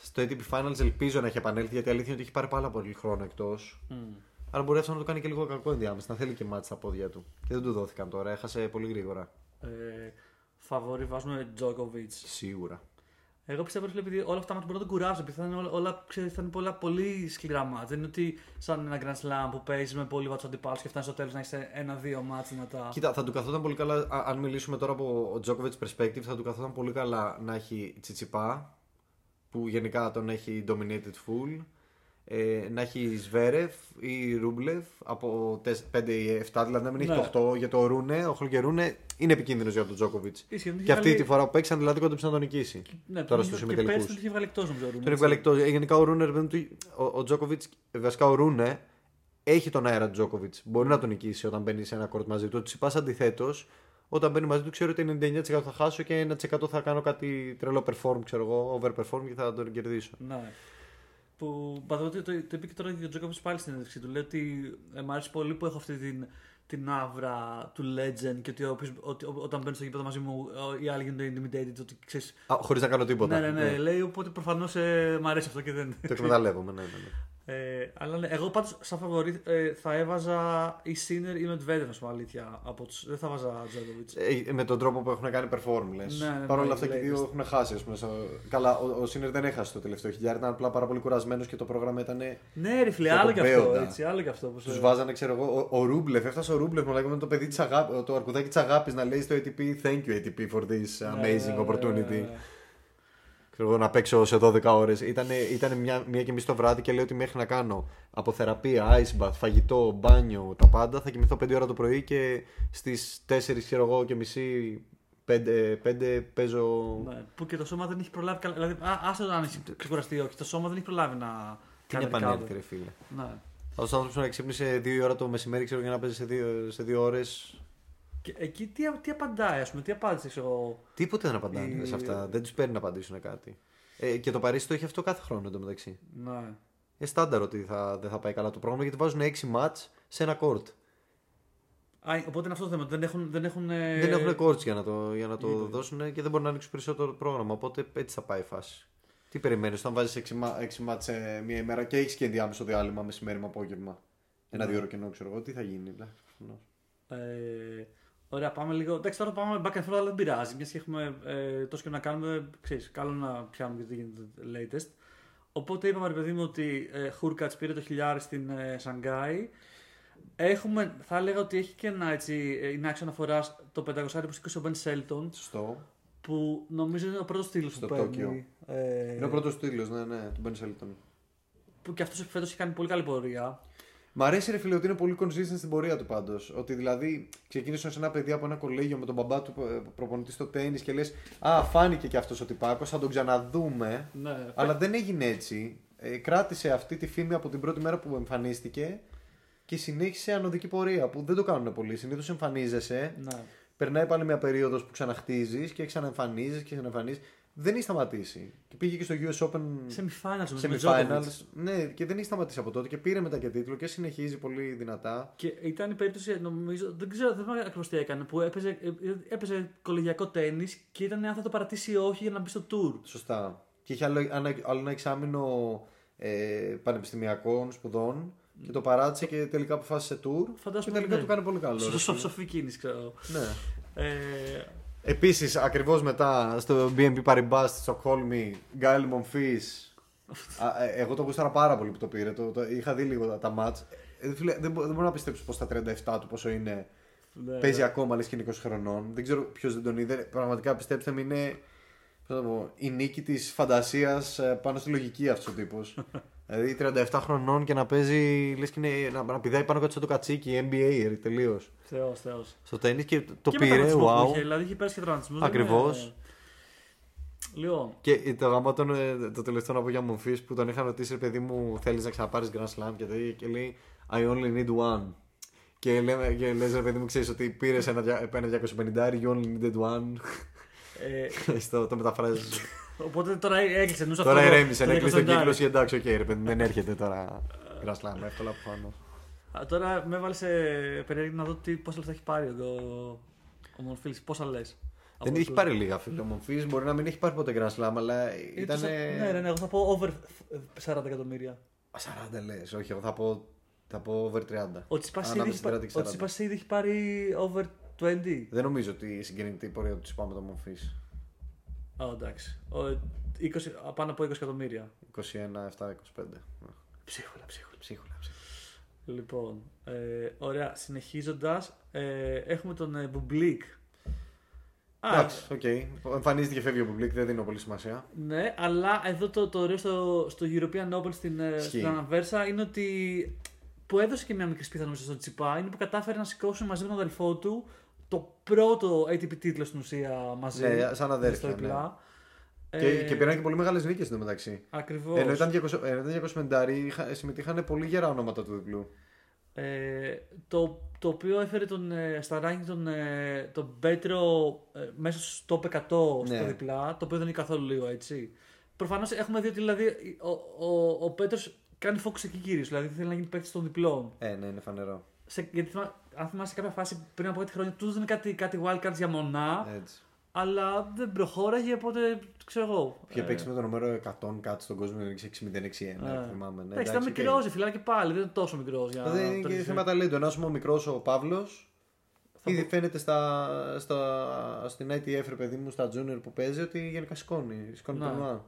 στο ATP Finals ελπίζω να έχει επανέλθει γιατί η αλήθεια είναι ότι έχει πάρει πάρα πολύ χρόνο εκτός. Μμ. Άρα μπορεί αυτό να το κάνει και λίγο κακό ενδιάμεσα. Να θέλει και μάτς στα πόδια του. Και δεν του δόθηκαν τώρα. Έχασε πολύ γρήγορα. Ε, φαβόρι βάζουμε Τζόκοβιτ. Σίγουρα. Εγώ πιστεύω ότι επειδή όλα αυτά μάτια μπορούν να τον κουράσουν. Επειδή θα είναι όλα, όλα ξέρεις, θα είναι πολλά, πολύ σκληρά μάτια. Δεν είναι ότι σαν ένα Grand Slam που παίζεις με πολύ βάτσο αντιπάλους και φτάνεις στο τέλος να έχεις ένα-δύο μάτια δυνατά. Κοίτα, θα του καθόταν πολύ καλά. α- Αν μιλήσουμε τώρα από ο Τζόκοβιτ perspective, θα του καθόταν πολύ καλά να έχει Τσιτσιπά, που γενικά τον έχει dominated full. Ε, να έχει Σβέρεφ ή Ρούμπλεφ από 5 ή 7, δηλαδή να μην έχει Ναι. το 8 για το Ρούνε. Ο Χολκερούνε είναι επικίνδυνος για τον Τζόκοβιτς. Ισχύει, τον είχε Και αυτή βγάλει- τη φορά που παίξαν, δηλαδή κόντεψε να τον νικήσει. Ναι, τώρα τον στους είχε- και ημιτελικού. πέρσι τον είχε βγάλει εκτός νομίζω. ο Ρούνε, Τον έτσι. έβγαλε εκτός. Ε, Γενικά ο Ρούνε, ρε παιδί του, ο, ο Τζόκοβιτς, βασικά ο Ρούνε, έχει τον αέρα του Τζόκοβιτς. Μπορεί να τον νικήσει όταν μπαίνει σε ένα κόρτ μαζί του. Ο Τσιπά αντιθέτως, όταν μπαίνει μαζί του, ξέρω ότι 99% θα χάσω και 1% θα κάνω κάτι τρελό perform, ξέρω εγώ, overperform και θα τον κερδίσω. Ναι. Που by the way, το, το, το είπε και τώρα και ο Τζόκοβιτ πάλι στην συνέντευξή του. Λέει ότι ε, μου αρέσει πολύ που έχω αυτή την, την άβρα του legend και ότι, όποιος- ότι ό- όταν μπαίνω στο γήπεδο μαζί μου ε, οι άλλοι γίνονται intimidated. Ότι ξέρεις, Χωρίς να κάνω τίποτα. ναι, ναι, ναι, Λέει οπότε προφανώς ε, μου αρέσει αυτό και δεν. Το εκμεταλλεύομαι, ναι, ναι. ναι. Ε, αλλά ναι, εγώ πάντως σαν φαβορή ε, θα έβαζα η Σίνερ ή Μετβέντεφ, να σου πω αλήθεια. Από τους, δεν θα βάζα Τζόκοβιτ. Ε, με τον τρόπο που έχουν κάνει perform, λες. Ναι, ναι, Παρ' όλα ναι, αυτά και οι δύο latest. έχουν χάσει. Ας πούμε, στο- Καλά, ο, ο Σίνερ δεν έχασε το τελευταίο χιλιάρι, ήταν απλά πάρα πολύ κουρασμένος και το πρόγραμμα ήταν. Ναι, ρε φίλε, Και άλλο τον και αυτό. Μπέοντα. Έτσι, άλλο και αυτό. Όπως, Τους ε, βάζανε, ξέρω εγώ, ο, ο Ρούμπλεφ, έφτασε ο Ρούμπλεφ μου λέγαμε το παιδί της αγάπη, το αρκουδάκι της αγάπης να λέει στο ATP Thank you ATP for this ναι, amazing ναι, opportunity. Ναι, ναι. Ξέρω εγώ να παίξω σε 12 ώρες. Ήτανε, ήτανε μια, μια και μισή το βράδυ και λέει ότι μέχρι να κάνω από θεραπεία, ice bath, φαγητό, μπάνιο, τα πάντα θα κοιμηθώ 5 ώρα το πρωί και στις 4 ξέρω εγώ και μισή 5, 5 παίζω. Ναι, που και το σώμα δεν έχει προλάβει καλά. Δηλαδή, α, άσε το αν έχει ξεκουραστεί ή όχι. Το σώμα δεν έχει προλάβει να Τι να κάνει επανέλθει, recover. ρε φίλε. Ναι. Αυτός ο άνθρωπος να ξύπνησε 2 ώρα το μεσημέρι ξέρω, για να παίζει σε 2 σε δύο ώρες. Και εκεί τι, τι απαντάει, ας πούμε, τι απάντησε ξέρω εγώ. Τίποτε δεν απαντάνε Η- σε αυτά. Δεν τους παίρνει να απαντήσουν κάτι. Ε, και το Παρίσι το έχει αυτό κάθε χρόνο εντωμεταξύ. Ναι. Ε, στάνταρ ότι θα, δεν θα πάει καλά το πρόγραμμα γιατί βάζουν 6 μάτς σε ένα κόρτ. Α, οπότε είναι αυτό το θέμα. Δεν έχουν. Δεν έχουν, ε, Δεν έχουν κόρτ για να το, για να το Λοιπόν. δώσουν και δεν μπορούν να ανοίξουν περισσότερο το πρόγραμμα. Οπότε έτσι θα πάει η φάση. Τι περιμένεις όταν βάζεις 6, μά- 6 μάτς σε μία ημέρα και έχεις και ενδιάμεσο διάλειμμα μεσημέρι με απόγευμα. Ένα Ναι. δύο ώρο κενό, ξέρω εγώ. Τι θα γίνει. εντάξει, προφανώς. Ε, ωραία, πάμε λίγο. Εντάξει, τώρα πάμε back and forth, αλλά δεν πειράζει. Μιας και έχουμε ε, τόσο και να κάνουμε. Ξέρεις, καλό να πιάνουμε και τι γίνεται latest. Οπότε είπαμε, ρε παιδί μου, ότι ε, Χούρκατ πήρε το χιλιάρι στην ε, Σανγκάη. Έχουμε, θα έλεγα ότι έχει και ένα έτσι, ε, είναι άξιο αναφορά το 500 που σήκωσε ο Μπεν Σέλτον, Σωστό. που νομίζω είναι ο πρώτος στήλος Στο που Τόκιο. παίρνει. Ε, Είναι ο πρώτος τίτλο, ναι, ναι, του Ben Shelton. Που και αυτός φέτος έχει κάνει πολύ καλή πορεία. Μ' αρέσει ρε φίλε ότι είναι πολύ consistent στην πορεία του πάντως. Ότι δηλαδή ξεκίνησε σε ένα παιδί από ένα κολέγιο με τον μπαμπά του ε, προπονητής στο τέννη και λες: Α, φάνηκε και αυτός ο τυπάκος, θα τον ξαναδούμε. Ναι. Αλλά δεν έγινε έτσι. Ε, κράτησε αυτή τη φήμη από την πρώτη μέρα που εμφανίστηκε και συνέχισε ανωδική πορεία που δεν το κάνουν πολύ. Συνήθως εμφανίζεσαι, Ναι. περνάει πάλι μια περίοδος που ξαναχτίζεις και ξαναεμφανίζεις και ξαναεμφανίζεις. Δεν έχει σταματήσει. Και πήγε και στο US Open Semi-finals με semifinals. Ναι, και δεν έχει σταματήσει από τότε και πήρε μετά και τίτλο και συνεχίζει πολύ δυνατά. Και ήταν η περίπτωση, νομίζω, δεν ξέρω, δεν θυμάμαι ακριβώ τι έκανε, που έπαιζε, ε, έπαιζε κολεγιακό τέννη και ήταν αν θα το παρατήσει ή όχι για να μπει στο tour. Σωστά. Και είχε άλλο, ένα- άλλο ένα εξάμεινο ε, πανεπιστημιακών σπουδών και το παράτησε και τελικά αποφάσισε tour. Φαντάζομαι, και τελικά ναι. το κάνει πολύ καλό. Σο- ρε σο- φίλε. Σοφή κίνηση, ξέρω. Ναι. Ε, Επίσης, ακριβώς μετά στο BNP Paribas στη Στοκχόλμη, Γκάιλ Μομφή. Εγώ το γούσταρα πάρα πολύ που το πήρε. Το, το, είχα δει λίγο τα, τα μάτς. Ε, φίλε, δεν, μπο- δεν μπορώ να πιστέψω πως στα 37 του πόσο είναι. ναι, Παίζει ναι. ακόμα λες και είναι 20 χρονών. Δεν ξέρω ποιος δεν τον είδε. Πραγματικά πιστέψτε με, είναι πώς να το πω, η νίκη της φαντασίας πάνω στη λογική αυτός ο τύπος. δηλαδή 37 χρονών και να παίζει, λες και είναι, να, να πηδάει πάνω κάτω στο το κατσίκι, NBA τελείως. Θεός, θεός. Στο τέννη και το και πήρε, μεταγραφισμό που wow. Είχε, δηλαδή είχε πέρασει και τραυματισμούς, Ακριβώς. δεν είναι- Λοιπόν, Και το γαμό τον, ε, το τελευταίο να πω για Μομφή που τον είχαν ρωτήσει, ρε παιδί μου, θέλεις να ξαναπάρεις Grand Slam και τέτοια. Και λέει, I only need one. Και, λέμε, και λες ρε παιδί μου, ξέρεις ότι πήρες ένα, δια- ένα 250, you only needed one. Ε, Στο, το μεταφράζεις. οπότε τώρα έκλεισε. νους τώρα αυτό το- ηρέμησε, το έκλεισε τον 20 κύκλο και εντάξει, οκ, ρε παιδί, δεν έρχεται τώρα Grand Slam, εύκολα προφανώ. Α, Τώρα με έβαλε σε περίεργη να δω τι, πόσα λεφτά έχει πάρει ο, ο Μορφίλης, πόσα λες. Δεν έχει πάρει λίγα φίλε. Ο Μομφή μπορεί να μην έχει πάρει ποτέ Grand Slam, αλλά ήταν. Ναι, ναι, ναι, εγώ θα πω over 40 εκατομμύρια. 40 λες, όχι, εγώ θα πω, θα πω over 30. Ο Τσιπάς ήδη Ανάμεσα έχει στην 30 πα- και ο 40. Τσιπάς ήδη έχει πάρει over 20. Δεν νομίζω ότι συγκινείται η πορεία του Τσιπά με τον Μομφή. Α, εντάξει. Ο, 20, πάνω από 20 εκατομμύρια. 21, 7, 25. Ψίχουλα, ψίχουλα. Ψίχουλα, ψίχουλα. Λοιπόν, ε, ωραία. Συνεχίζοντας, ε, έχουμε τον ε, Μπουμπλίκ. Α, Εντάξει, οκ. Εμφανίζεται και φεύγει ο Μπουμπλίκ, δεν δίνω πολύ σημασία. ναι, αλλά εδώ το, το ωραίο στο, στο European Open στην, ε, Ισχύει. στην Αμβέρσα είναι ότι. που έδωσε και μια μικρή σπίθα νομίζω στον Τσιτσιπά είναι που κατάφερε να σηκώσει μαζί με τον αδελφό του το πρώτο ATP τίτλο στην ουσία μαζί. Ναι, σαν αδέρφια, στο διπλά. Και, και πήραν και πολύ μεγάλες νίκες εντωμεταξύ. Ακριβώς. Ενώ ήταν 200, ενώ ήταν 250, είχα- συμμετείχαν πολύ γερά ονόματα του διπλού. Ε, το, το οποίο έφερε τον, ε, στα ranking τον, ε, τον Πέτρο ε, μέσα στο top 100 στο Ναι. διπλά, το οποίο δεν είναι καθόλου λίγο έτσι. Προφανώς έχουμε δει ότι δηλαδή, ο, ο, ο Πέτρος κάνει focus εκεί κυρίω, δηλαδή θέλει να γίνει παίκτης των διπλών. Ε, ναι, είναι φανερό. Σε, γιατί θυμά- αν θυμάσαι σε κάποια φάση πριν από 6 χρόνια, τους έδωσαν κάτι, κάτι wildcards για μονά, Έτσι. αλλά δεν προχώραγε, οπότε ξέρω εγώ. Είχε ε, παίξει με το νούμερο 100 κάτι στον κόσμο, είναι 6-0-6-1, ε, θυμάμαι. Ναι, Εντάξει, ήταν οκ. μικρό, αλλά και πάλι, δεν είναι τόσο μικρός για Δεν είναι το και ρίξει. θέμα ταλέντου. Ενώ ο μικρός ο Παύλος. Θα Ήδη πω- φαίνεται στα, στα, στην ITF, ρε παιδί μου, στα junior που παίζει, ότι γενικά σηκώνει. Σηκώνει Να.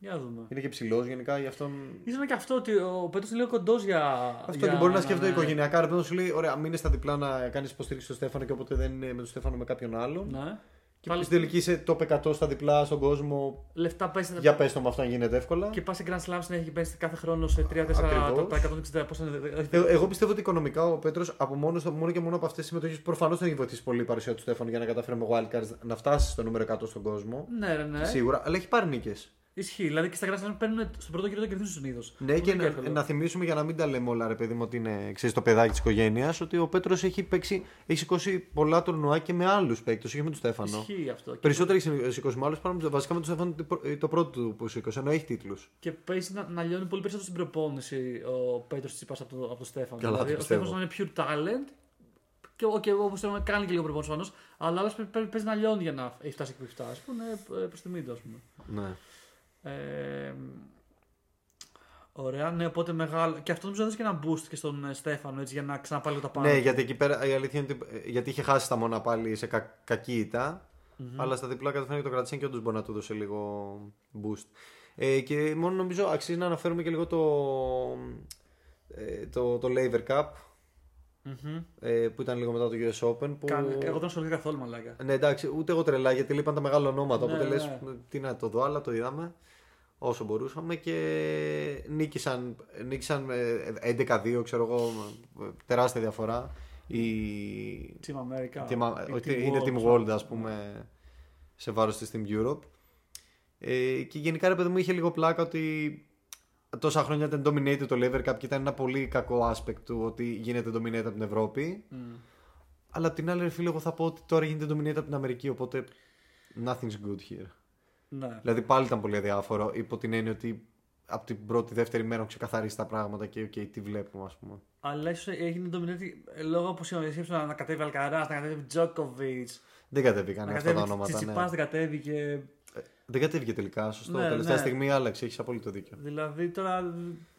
Τουρνουά. Για να δούμε. Είναι και ψηλός γενικά, γι' αυτόν. Ήσουν και αυτό ότι ο Πέτρος είναι λίγο κοντός για. Αυτό για και μπορεί να σκέφτεται ναι. οικογενειακά. Ρε παιδί μου, σου λέει: Ωραία, μείνε στα διπλά να κάνεις υποστήριξη στο Στέφανο και όποτε δεν είναι με τον Στέφανο με κάποιον άλλον. Ναι. Και Πάλι- στην τελική είσαι το 100 στα διπλά στον κόσμο. Λεφτά πέσει. Για πες το με αυτό αν γίνεται εύκολα. Και πας σε Grand Slam συνέχεια και παίζει κάθε χρόνο σε 3-4 Ακριβώς. τα 160 πόσα είναι. Ε, Εγώ πιστεύω ότι οικονομικά ο Πέτρος από μόνος, του- μόνο και μόνο από αυτές τις συμμετοχές προφανώς θα έχει βοηθήσει πολύ η παρουσία του Στέφανου για να καταφέρει με wildcards να φτάσει στο νούμερο 100 στον κόσμο. Ναι, ναι, ναι. Σίγουρα, αλλά έχει πάρει νίκες. Ισχύει. Δηλαδή και στα Grand Slam παίρνουν στον πρώτο γύρο το κερδίζουν συνήθως. Ναι, και να, να θυμίσουμε για να μην τα λέμε όλα, ρε παιδί μου, ότι είναι ξέρεις, το παιδάκι της οικογένειας, ότι ο Πέτρος έχει, παίξει, έχει σηκώσει πολλά τουρνουά και με άλλους παίκτες, όχι με τον Στέφανο. Ισχύει αυτό. Και, Περισσότερο έχει σηκώσει με άλλους παρά βασικά με τον Στέφανο το- το πρώτο του που σήκωσε, ενώ έχει τίτλους. και παίζει να, να λιώνει πολύ περισσότερο στην προπόνηση ο Πέτρος Τσίπα από, το, από τον Στέφανο. Καλά, δηλαδή το ο πιστεύω. Στέφανο είναι pure talent. Και, και όπως θέλει να κάνει και λίγο προπόνηση προφανώ. Αλλά άλλος παίζει να λιώνει για να έχει φτάσει εκεί που έχει φτάσει. Που είναι προς τιμή του, ας πούμε. Ναι. Ε, ωραία, ναι, οπότε μεγάλο. Και αυτό νομίζω έδωσε και ένα boost και στον ε, Στέφανο έτσι, για να ξαναπάει λίγο τα πάνω. Ναι, του. γιατί εκεί πέρα η αλήθεια είναι ότι ε, γιατί είχε χάσει τα μόνα πάλι σε κα, κακή ήττα, Μμμ. αλλά στα διπλά καταφέρνει και το κρατήσει και όντως μπορεί να του δώσει λίγο boost. Ε, και μόνο νομίζω αξίζει να αναφέρουμε και λίγο το, ε, το, το Laver Cup Μμμ. ε, που ήταν λίγο μετά το US Open. Που... Κάνε- Εγώ δεν ασχολήθηκα καθόλου μαλάκα. Ναι, εντάξει, ούτε εγώ τρελά γιατί λείπαν τα μεγάλα ονόματα. Ναι, οπότε ναι. λες, τι να το δω, αλλά το είδαμε. όσο μπορούσαμε και νίκησαν, νίκησαν με 11-2 ξέρω εγώ με τεράστια διαφορά η Team America. Team, η ότι Team είναι World, Team World ναι. ας πούμε σε βάρος της Team Europe ε, και γενικά ρε παιδί μου είχε λίγο πλάκα ότι τόσα χρόνια ήταν dominated το Lever Cup και ήταν ένα πολύ κακό aspect του ότι γίνεται dominated από την Ευρώπη Μμ. αλλά απ' την άλλη ρε φίλε εγώ θα πω ότι τώρα γίνεται dominated από την Αμερική οπότε nothing's good here Ναι. Δηλαδή πάλι ήταν πολύ αδιάφορο υπό την έννοια ότι από την πρώτη δεύτερη μέρα έχουν ξεκαθαρίσει τα πράγματα και okay, τι βλέπουμε ας πούμε. Αλλά ίσως έγινε dominated ε, λόγω που σκέψου να κατέβει Αλκαράς, να κατέβει Τζόκοβιτ. Δεν κατέβηκαν Να αυτά κατέβει τα ονόματα. Τσιτσιπά, Ναι. δεν κατέβηκε. Δεν κατέβηκε τελικά, σωστό. Ναι, Τελευταία ναι. στιγμή άλλαξε, έχεις απόλυτο δίκιο. Δηλαδή τώρα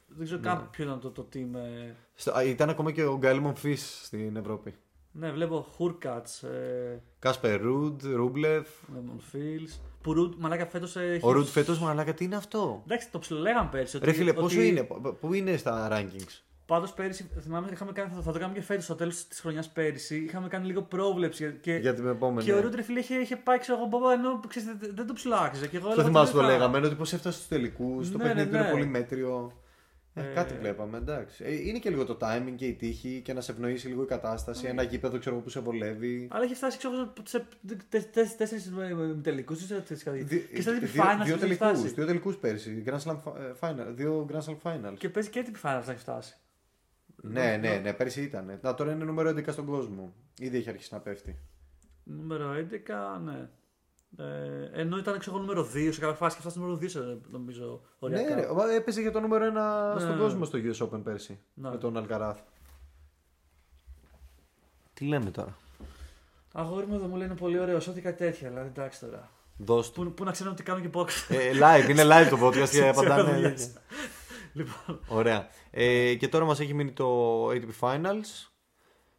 δεν ξέρω Ναι. καν ποιο ήταν το, το team. ε. Στο, α, ήταν ακόμα και ο Γκάιλμον Φι στην Ευρώπη. Ναι, βλέπω Χούρκατς, ε, Κάσπερ Ρουντ, Ρούμπλεφ. Lemon Fields. Που Ρουντ, μαλάκα φέτος. έχει... Ο Ρουντ φέτος μαλάκα τι είναι αυτό; Εντάξει, το ψιλολέγαμε πέρσι. Ότι, Ρε φίλε, ότι... πόσο είναι, π- πού είναι στα rankings; Πάντως πέρυσι, θυμάμαι, είχαμε κάνει, θα, θα το κάνουμε και φέτος, στο τέλος της χρονιάς πέρυσι. Είχαμε κάνει λίγο πρόβλεψη. Και, Για την επόμενη. και ο Ρουντ, ρε φίλε, είχε, είχε πάει, ξέρω εγώ, μπαμπά, ενώ ξέρεις, δεν, δεν το ψιλοάξιζε. Και εγώ Το έλεγα, θυμάσαι δεν το θα- λέγαμε, ότι πώς έφτασε στους τελικούς. Το Ναι, παιχνίδι ναι, είναι ναι. πολύ μέτριο. Ε, Ε, κάτι βλέπαμε, εντάξει. Ε, είναι και λίγο το timing και η τύχη και να σε ευνοήσει λίγο η κατάσταση. Ένα γήπεδο ξέρω εγώ, που σε βολεύει. Αλλά είχε φτάσει ξέρω, σε τέσσερις τελικούς. Δι- Και στα δύο- DP Finals δύο έχεις τελικούς, φτάσει. δύο τελικούς πέρσι. Grand Slam fi- final, δύο Grand Slam Finals. Και παίζει και DP Finals να έχει φτάσει. Ναι, ναι, ναι, πέρσι ήταν. Να, τώρα είναι νούμερο 11 στον κόσμο. Ήδη έχει αρχίσει να πέφτει. Νούμερο 11, ναι. Ε, ενώ ήταν ξέρω, εγώ, νούμερο 2 σε κάποια φάση και φτάσει νούμερο 2 σε, νομίζω. Οριακά. Ναι, ρε, μα έπαιζε για το νούμερο 1 Ναι. στον κόσμο στο US Open πέρσι. Ναι. Με τον Αλκαράθ. Τι λέμε τώρα; Αγόρι μου εδώ μου λένε πολύ ωραίο, ό,τι κάτι τέτοια. Δηλαδή εντάξει τώρα. Δώσ' του. Πού, πού να ξέρουν ότι κάνω και podcast. Ε, live, είναι live το podcast και Σε απαντάνε. Δουλειές. λοιπόν, Ωραία. Ε, και τώρα μας έχει μείνει το ATP Finals,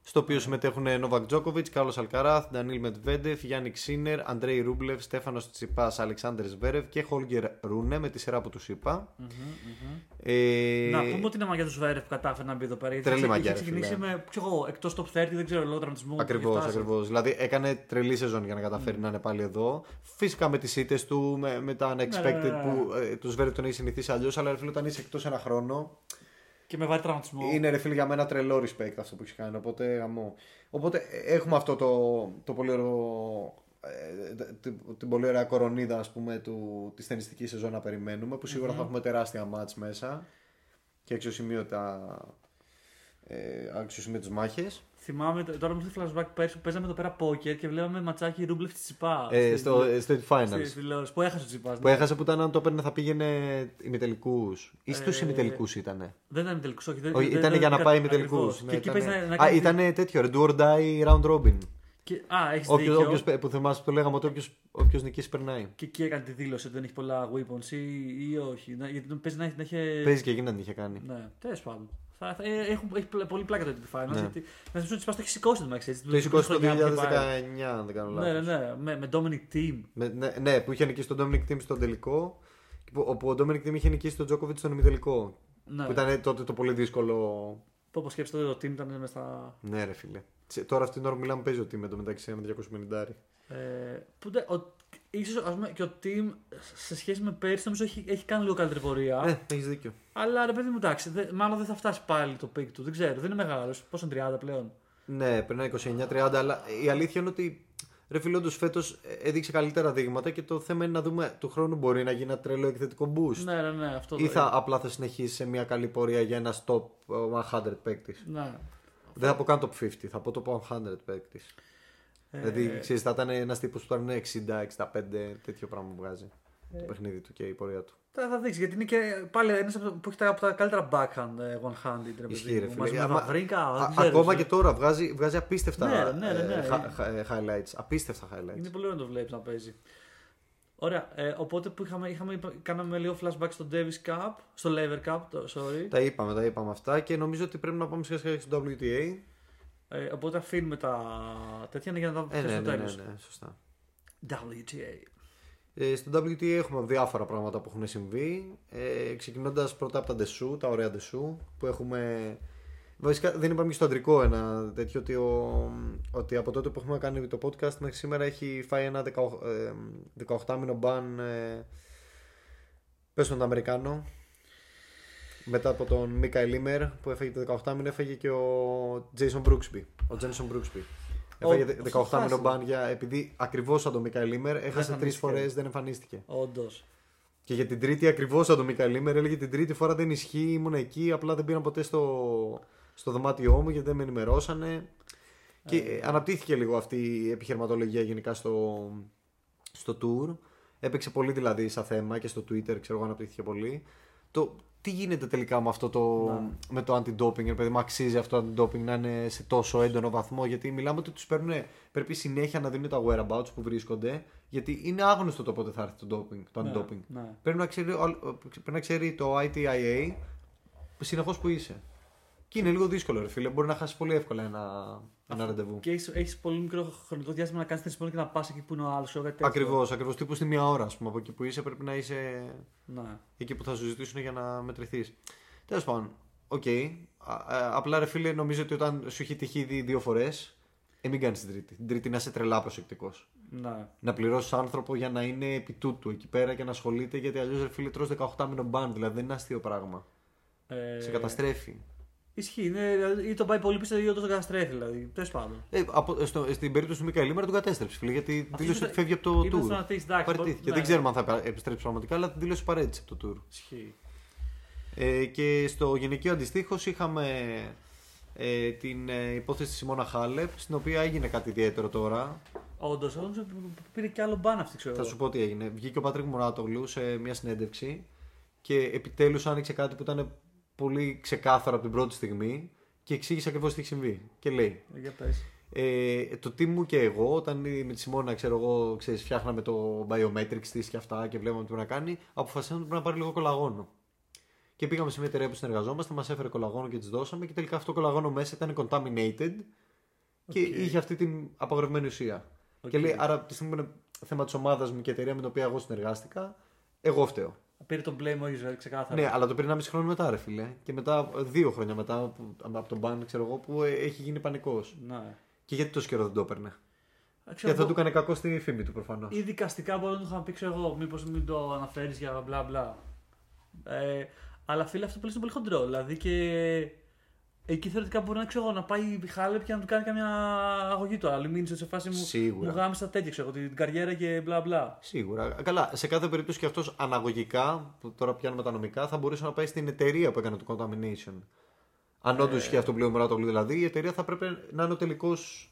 στο οποίο συμμετέχουν Novak Djokovic, Carlos Alcaraz, Daniil Medvedev, Yannick Sinner, Andrei Rublev, Στέφανος Τσιπάς, Alexander Zverev και Holger Rune με τη σειρά που τους είπα. μμμ, μμμ. Ε, Να πούμε ότι είναι μαγιά του Σβέρεφ που κατάφερε να μπει εδώ πέρα. γιατί Τρελή είχε- μαγιά, Είχε ρε ξεκινήσει φίλε. με ξέρω εγώ, εκτός top 30, δεν ξέρω λόγω τραυματισμού. που Ακριβώς, είχε φτάσει. ακριβώς. Δηλαδή έκανε τρελή σεζόν για να καταφέρει να είναι πάλι εδώ. Φυσικά με τις ήττες του, με, με τα unexpected Ναι, ναι, ναι. που ε, του Zverev τον έχει συνηθίσει αλλιώς, αλλά ρε φίλε όταν είσαι εκτός ένα χρόνο, Και με βάρη τραυματισμό. Είναι ρε φίλε για μένα τρελό respect αυτό που έχεις κάνει. Οπότε, γαμό. οπότε ε, έχουμε αυτό το, το πολύ ωραίο. ε, την, την πολύ ωραία κορονίδα ας πούμε του, της ταινιστικής σεζόν να περιμένουμε που σιγουρα θα έχουμε τεράστια μάτς μέσα και αξιοσημείωτα ε, αξιοσημείωτες μάχες Θυμάμαι τώρα μου ήρθε flashback πέρσι που παίζαμε εδώ πέρα poker και βλέπαμε ματσάκι Ρούμπλεφ στη Τσιπάς. ε, στη- στο, στο στη Finals τηλεόραση. Που έχασε ο Τσιπάς. που έχασε που ήταν αν το έπαιρνε θα πήγαινε ημιτελικούς ή στους Ε, ημιτελικούς ήτανε Δεν ήταν τελικό, όχι. δεν- Όχι, δεν- ήταν δεν- για να δεν- πάει ακριβώς. ημιτελικούς Και εκεί ήτανε- παίζει να, να Α, κάνει- ήταν τέτοιο ρε, do or die round robin Και, α, έχεις Όποιος, δίκιο. όποιος, που θυμάσαι που λέγαμε ότι όποιος, όποιος νικήσει περνάει. Και εκεί έκανε τη δήλωση ότι δεν έχει πολλά weapons ή, ή όχι. Να- γιατί παίζει να έχει. Να έχει... Παίζει και εκεί να την είχε κάνει. Ναι, τέλος πάντων. Θα, θα, ε, έχουν, έχει πλα- πολύ πλάκα το ETP Finals. Ναι. Γιατί, να θυμίσω ότι Τσιπάς το έχεις σηκώσει το μεταξύ. έτσι, Το έχει την σηκώσει το χρονιά που είχε πάει. 2019, αν δεν κάνω Ναι, ναι, λάθος. ναι. Με, με Dominic Team. Με- ναι, ναι, που είχε νικήσει τον Dominic Team στον τελικό. και που- Όπου ο Dominic Team είχε νικήσει τον Djokovic στον ημιτελικό. Ναι. Που ήταν τότε το πολύ δύσκολο. Το όπως σκέφτεται το team ήταν μέσα στα. Ναι, ρε φίλε. Τσε- Τώρα αυτή την ώρα που μιλάμε παίζει ο Team εντωμεταξύ με 250. Ε, που, ντε- ο, ίσως, ας πούμε, και ο Thiem σε σχέση με πέρσι νομίζω έχει, έχει κάνει λίγο καλύτερη πορεία. Ναι, έχεις δίκιο. Αλλά ρε παιδί μου, εντάξει, δε, μάλλον δεν θα φτάσει πάλι το peak του. Δεν ξέρω, δεν είναι μεγάλος. Πόσο είναι 30 πλέον. Ναι, περνάει 29-30, αλλά η αλήθεια είναι ότι ρε φίλε, όντως φέτος έδειξε καλύτερα δείγματα και το θέμα είναι να δούμε του χρόνου μπορεί να γίνει ένα τρελό εκθετικό boost. Ναι, ναι, ναι. Αυτό Ή θα απλά θα συνεχίσει σε μια καλή πορεία για ένας top ε, 100 παίκτη. Ναι. Δεν θα πω καν top 50, θα πω top 100 παίκτη. Ε, Δηλαδή, ξέρεις, θα ήταν ένας τύπος που θα είναι 60-65, τέτοιο πράγμα που βγάζει το παιχνίδι του και η πορεία του. Θα, θα δείξει γιατί είναι και πάλι ένας που έχει τα, από τα καλύτερα backhand ε, one-handed. ρε παιδί Ισχύει, ρε μου. φίλε. Μαζί με Άμα- Βαβρίνκα, Α- δεν ξέρω, ακόμα ε. και τώρα βγάζει, βγάζει απίστευτα Ναι, ναι, ναι, ναι. ε, χα- χα- ε, highlights. Απίστευτα highlights. Είναι πολύ ωραίο να το βλέπεις να παίζει. Ωραία. Ε, οπότε που είχαμε, είχαμε, κάναμε λίγο flashback στο Davis Cup, στο Lever Cup, το, sorry. Τα είπαμε, τα είπαμε αυτά και νομίζω ότι πρέπει να πάμε σιγά σιγά στο WTA. Ε, οπότε αφήνουμε τα τέτοια για να τα Ε, θέσουμε ναι, στο ναι, ναι, τέλος. ναι, σωστά. WTA. Ε, στο WTA έχουμε διάφορα πράγματα που έχουν συμβεί. Ε, Ξεκινώντας πρώτα από τα ντεσού, τα ωραία ντεσού, που έχουμε. Βασικά δεν είπαμε και στο αντρικό ένα τέτοιο ότι, ο, ότι από τότε που έχουμε κάνει το podcast μέχρι σήμερα έχει φάει ένα 18, ε, 18 μήνο μπαν ε, Πες τον Αμερικάνο. Μετά από τον Μίκα Λίμερ που έφεγε το 18 μήνο, έφεγε και ο Jason Brooksby. Ο Τζένσον Brooksby. Ο- Έφαγε ο 18 μήνο Σοφάση. μπαν για, επειδή ακριβώς σαν τον Μίκα Λίμερ έχασε τρεις εμφανίστηκε. φορές, δεν εμφανίστηκε. Όντως. Και για την τρίτη, ακριβώς σαν τον Μίκα Λίμερ, έλεγε την τρίτη φορά δεν ισχύει, ήμουν εκεί, απλά δεν πήραν ποτέ στο, στο δωμάτιό μου γιατί δεν με ενημερώσανε. Και ε, αναπτύχθηκε λίγο αυτή η επιχειρηματολογία γενικά στο, στο tour. Έπαιξε πολύ δηλαδή σαν θέμα και στο Twitter, ξέρω εγώ, αναπτύχθηκε πολύ. Το τι γίνεται τελικά με αυτό το, Ναι. με το anti-doping, ρε παιδί μου, αξίζει αυτό το anti-doping να είναι σε τόσο έντονο βαθμό, γιατί μιλάμε ότι τους παίρνουν, πρέπει συνέχεια να δίνουν τα whereabouts που βρίσκονται, γιατί είναι άγνωστο το πότε θα έρθει το doping, το Ναι, anti-doping. ναι. Πρέπει, να ξέρει, ο- πρέπει να ξέρει το ITIA συνεχώς που είσαι. Και είναι λίγο δύσκολο, ρε φίλε. Μπορεί να χάσει πολύ εύκολα ένα, ένα ραντεβού. Και έχεις έχεις πολύ μικρό χρονικό διάστημα να κάνεις τρει και να πας εκεί που είναι ο άλλος. Ακριβώς, ακριβώς. Τύπου στη μία ώρα, ας πούμε, από εκεί που είσαι, πρέπει να είσαι Ναι. εκεί που θα σου ζητήσουν για να μετρηθείς. Τέλος πάντων, οκ. Α- α- Απλά ρε φίλε, νομίζω ότι όταν σου έχει τυχεί ήδη δύο φορές, ε, μην κάνεις την τρίτη. Την τρίτη να είσαι τρελά προσεκτικός. ναι. Να πληρώσεις άνθρωπο για να είναι επί τούτου εκεί πέρα και να ασχολείται, γιατί αλλιώς ρε φίλε τρως 18 μήνων ban, δηλαδή δεν είναι αστείο πράγμα. Ε, Σε καταστρέφει. Ισχύει. Είναι, δηλαδή, ή τον πάει πολύ πίσω ή όντως τον καταστρέφει. Δηλαδή. Τέλος πάντων. Ε, από, στο, στην περίπτωση του Μίκαελ Ίμερ τον κατέστρεψε, φίλε, γιατί Αυτό δήλωσε ήταν- ότι φεύγει από το ήταν στο tour. να δεις, εντάξει, Παραιτήθηκε. μπορεί- Δεν ναι. ξέρουμε αν θα επιστρέψει πραγματικά, αλλά την δήλωσε παρέτηση από το tour. Ισχύει. Ε, και στο γυναικείο αντιστοίχως είχαμε ε, την ε, υπόθεση τη Σιμώνα Χάλεπ, στην οποία έγινε κάτι ιδιαίτερο τώρα. Όντως, όντως πήρε και άλλο μπαν αυτή, ξέρω. Θα σου πω τι έγινε. Βγήκε ο Πατρίκ Μουράτογλου σε μια συνέντευξη και επιτέλους άνοιξε κάτι που ήταν πολύ ξεκάθαρο από την πρώτη στιγμή και εξήγησε ακριβώς τι έχει συμβεί. Και λέει. Ε, Για πες. Ε, το team μου και εγώ, όταν με τη Σιμόνα, ξέρω εγώ, ξέρεις, φτιάχναμε το biometrics της και αυτά και βλέπαμε τι πρέπει να κάνει, αποφασίσαμε ότι πρέπει να πάρει λίγο κολαγόνο. Και πήγαμε σε μια εταιρεία που συνεργαζόμαστε, μας έφερε κολαγόνο και της δώσαμε και τελικά αυτό το κολαγόνο μέσα ήταν contaminated και Οκ. είχε αυτή την απαγορευμένη ουσία. Οκ. Και λέει, άρα από τη στιγμή που είναι θέμα της ομάδας μου και εταιρεία με την οποία εγώ συνεργάστηκα, εγώ φταίω. Πήρε τον blame ο ίδιο, ξεκάθαρα. Ναι, αλλά το πήρε 1,5 χρόνο μετά, ρε φίλε. Και μετά, δύο χρόνια μετά που- από τον ban, ξέρω εγώ, που ε, έχει γίνει πανικός. ναι. Και γιατί τόσο καιρό δεν το έπαιρνε; Ε, Και ξέρω θα εγώ, του έκανε κακό στη φήμη του προφανώς. Ή δικαστικά μπορεί να του είχαν πει, ξέρω εγώ, μήπως μην το αναφέρεις για μπλα μπλα. Ε, αλλά φίλε, αυτό που λες είναι πολύ χοντρό. Δηλαδή και εκεί θεωρητικά μπορεί να, ξέρω, εγώ, να πάει η Χάλεπ και να του κάνει καμιά αγωγή του. Αλλά μην είσαι σε φάση μου. Σίγουρα. Μου γάμισα τέτοια, ξέρω, την καριέρα και μπλα μπλα. Σίγουρα. Καλά, σε κάθε περίπτωση και αυτός αναγωγικά, που τώρα πιάνουμε τα νομικά, θα μπορούσε να πάει στην εταιρεία που έκανε το contamination. Αν όντως ισχύει αυτό που λέει ο Μουράτογλου, δηλαδή, η εταιρεία θα πρέπει να είναι ο τελικός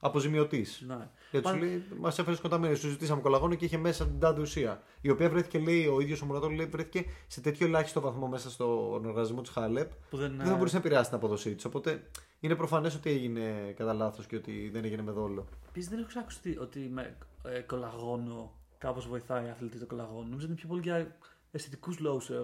αποζημιωτής. Ναι. Γιατί σου Παν- λέει, μας έφερες contamination, σου ζητήσαμε κολαγόνο και είχε μέσα την τάδε ουσία. Η οποία βρέθηκε, λέει, ο ίδιος ο Μουράτογλου, λέει, βρέθηκε σε τέτοιο ελάχιστο βαθμό μέσα στον οργανισμό της Χάλεπ Που δεν, δεν θα μπορούσε να επηρεάσεις την αποδοσή της. Οπότε είναι προφανές ότι έγινε κατά λάθος και ότι δεν έγινε με δόλο. Επίσης δεν έχω ακούσει ότι με ε, κολαγόνο κάπως βοηθάει η αθλητή το κολαγόνο. Νομίζω ότι είναι πιο πολύ για αισθητικούς λόγους. Ε,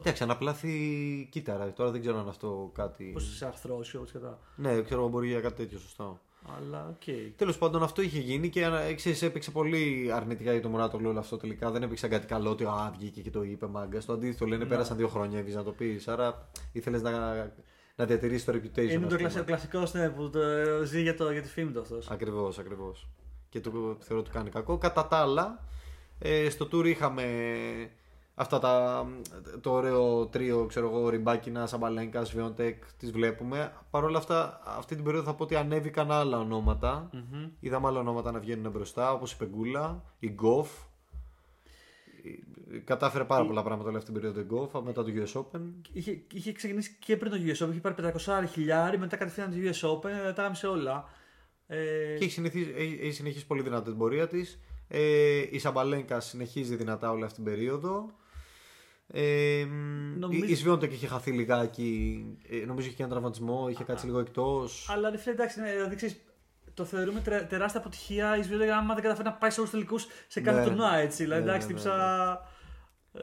Εντάξει, αναπλάθει κύτταρα. Τώρα δεν ξέρω αν αυτό κάτι. Πώς σε αρθρώσεις, όπως και τα. Ναι, ξέρω εγώ μπορεί για κάτι τέτοιο, σωστό. Αλλά οκ. Τέλος πάντων, αυτό είχε γίνει και ανα- ξέρεις, έπαιξε πολύ αρνητικά για το Μουράτογλου όλο αυτό τελικά. Δεν έπαιξε κάτι καλό ότι α, βγήκε και το είπε μάγκας. Το αντίθετο λένε Ναι. πέρασαν δύο χρόνια, έβγαινε να το πεις. Άρα ήθελες να, να διατηρήσεις το reputation. Είναι το κλασικό, κλασικό ναι, που το, ζει για, το, για τη φήμη του αυτός. Ακριβώς, ακριβώς. Και το θεωρώ ότι κάνει κακό. Κατά τα άλλα, ε, στο tour είχαμε αυτά τα, το ωραίο τρίο, ξέρω εγώ, Ριμπάκινα, Σαμπαλέγκα, Βιόντεκ, τις βλέπουμε. Παρ' όλα αυτά, αυτή την περίοδο θα πω ότι ανέβηκαν άλλα ονόματα. Μμμ. Είδαμε άλλα ονόματα να βγαίνουν μπροστά, όπως η Πεγκούλα, η Γκοφ. Ε, Κατάφερε πάρα πολλά πράγματα όλη αυτή την περίοδο η Γκοφ μετά το US Open. Είχε, είχε ξεκινήσει και πριν το US Open, είχε πάρει 500 χιλιάρι, μετά κατευθείαν το US Open, ε, τα γάμισε όλα. Ε, Και έχει, συνηθίσει, έχει, έχει συνεχίσει πολύ δυνατά την πορεία της. Ε, η Σαμπαλέγκα συνεχίζει δυνατά όλη αυτή την περίοδο. Ε, Νομίζω- Η, η Σβιόντεκ είχε χαθεί λιγάκι. Ε, νομίζω είχε και έναν τραυματισμό, είχε κάτσει λίγο εκτός. αλλά ρε φίλε, εντάξει, ναι, δηλαδή ξέρεις, το θεωρούμε τε- τεράστια αποτυχία η Σβιόντα άμα δεν καταφέρει να πάει σε όλους τους τελικούς σε κάθε Ναι. τουρνουά έτσι. Δηλαδή, Ναι, εντάξει, ναι, ναι, τύψα. Ε,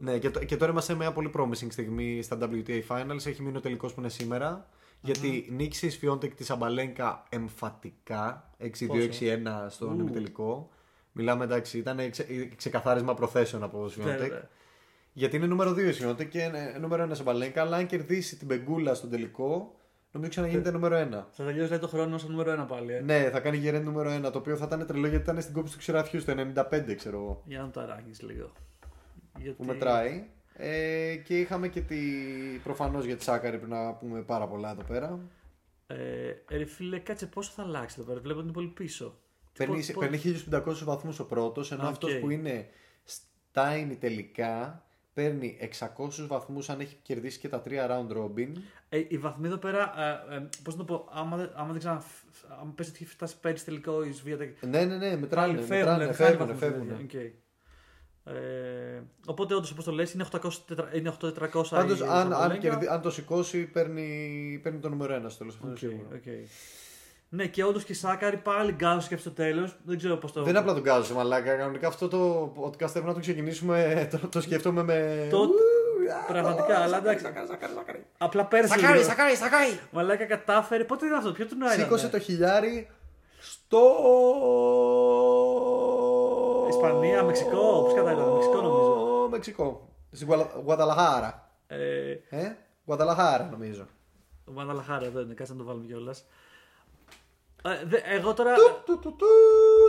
Ναι, και, το- και τώρα είμαστε σε μια πολύ promising στιγμή στα WTA Finals. Έχει μείνει ο τελικός που είναι σήμερα. Γιατί νίκησε η Σφιόντεκ τη Σαμπαλένκα εμφατικά 6-2-6-1 στον Ου. ημιτελικό. Μιλάμε εντάξει, ήταν ξε, ξεκαθάρισμα προθέσεων από Σφιόντεκ. Βέβαια. Γιατί είναι νούμερο 2 η Σφιόντεκ και είναι νούμερο 1 Σαμπαλένκα. Αλλά αν κερδίσει την Πεγκούλα στον τελικό, νομίζω ξαναγίνεται νούμερο 1. Θα τελειώσει λέει, το χρόνο στο νούμερο 1 πάλι. Ε. Ναι, θα κάνει γερέν νούμερο 1. Το οποίο θα ήταν τρελό γιατί ήταν στην κόψη του ξυραφιού στο 95, ξέρω εγώ. Για να το αράγεις λίγο. Γιατί... που μετράει. Ε, και είχαμε και τη. Προφανώς για τη Σάκαρη πρέπει να πούμε πάρα πολλά εδώ πέρα. Ε, ρε φίλε, κάτσε πόσο θα αλλάξει εδώ πέρα. Βλέπω ότι είναι πολύ πίσω. Παίρνει, Πο- πο- παίρνει 1500 βαθμούς ο πρώτος, ενώ Α, οκ. αυτό που είναι στα ημιτελικά παίρνει 600 βαθμούς αν έχει κερδίσει και τα τρία round robin. Ε, οι βαθμοί εδώ πέρα, ε, ε, πώς να το πω, άμα, δεν- άμα δεν ξανα. Αν πες ότι έχει φτάσει πέρυσι τελικό η Σβία. Ναι, ναι, ναι, μετράνε. Πάλι μετράνε, φεύγουν, φεύγουν, φεύγουν. φεύγουν. Οκ. Ε, οπότε όντως όπως το λες είναι 800, είναι 8400 Πάντως, η αν, αν, Σαμπαλένκα. κερδί, αν το σηκώσει, παίρνει, παίρνει το νούμερο 1 στο τέλος. Οκ, οκ. Ναι, και όντως και η Σάκαρη πάλι γκάζωσε και στο τέλος. Δεν ξέρω πώς το. Δεν είναι απλά τον γκάζωσε, μαλάκα. Κανονικά αυτό το podcast πρέπει να το ξεκινήσουμε. Το, το σκέφτομαι με. Το- Ου, Πραγματικά, α, αλλά Σακάρι, εντάξει. Σακάρι, Σακάρι, Σακάρι. Απλά πέρασε. Σακάρι, λίγο. σακάρι, σακάρι. Μαλάκα κατάφερε. Πότε ήταν αυτό, ποιο του ήταν; Σήκωσε το χιλιάρι στο. Ισπανία, Μεξικό, πώς κατά ήταν, Μεξικό νομίζω. Μεξικό. Στην Γουαλα- Γουαδαλαχάρα. Ε, Ε, Γουαδαλαχάρα νομίζω. ο Μαναλαχάρα εδώ είναι, κάτσε να το βάλουμε κιόλας. Ε, δε- εγώ τώρα. Του, του, του,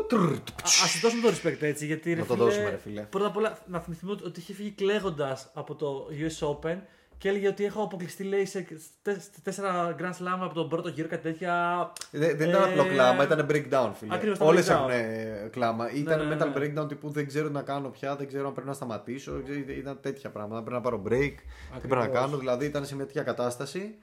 τρρ, του, Α του δώσουμε το respect έτσι. Γιατί, ρε Να το φίλε, δώσουμε, ρε φίλε. Πρώτα απ' όλα να θυμηθούμε ότι- ότι είχε φύγει κλαίγοντας από το US Open και έλεγε ότι έχω αποκλειστεί λέει, σε τε- σε τέσσερα Grand Slam από τον πρώτο γύρο, κάτι τέτοια. Δεν, δεν ήταν Ε, απλό κλάμα, ήταν breakdown, φίλε. Ακριβώς, ήταν Όλες breakdown. έχουν ε, κλάμα. Ήταν ναι, metal ναι. breakdown τύπου δεν ξέρω τι να κάνω πια, δεν ξέρω αν πρέπει να σταματήσω. δεν- Ήταν τέτοια πράγματα. Πρέπει να πάρω break, τι πρέπει να Ακριβώς. κάνω. Δηλαδή ήταν σε μια τέτοια κατάσταση.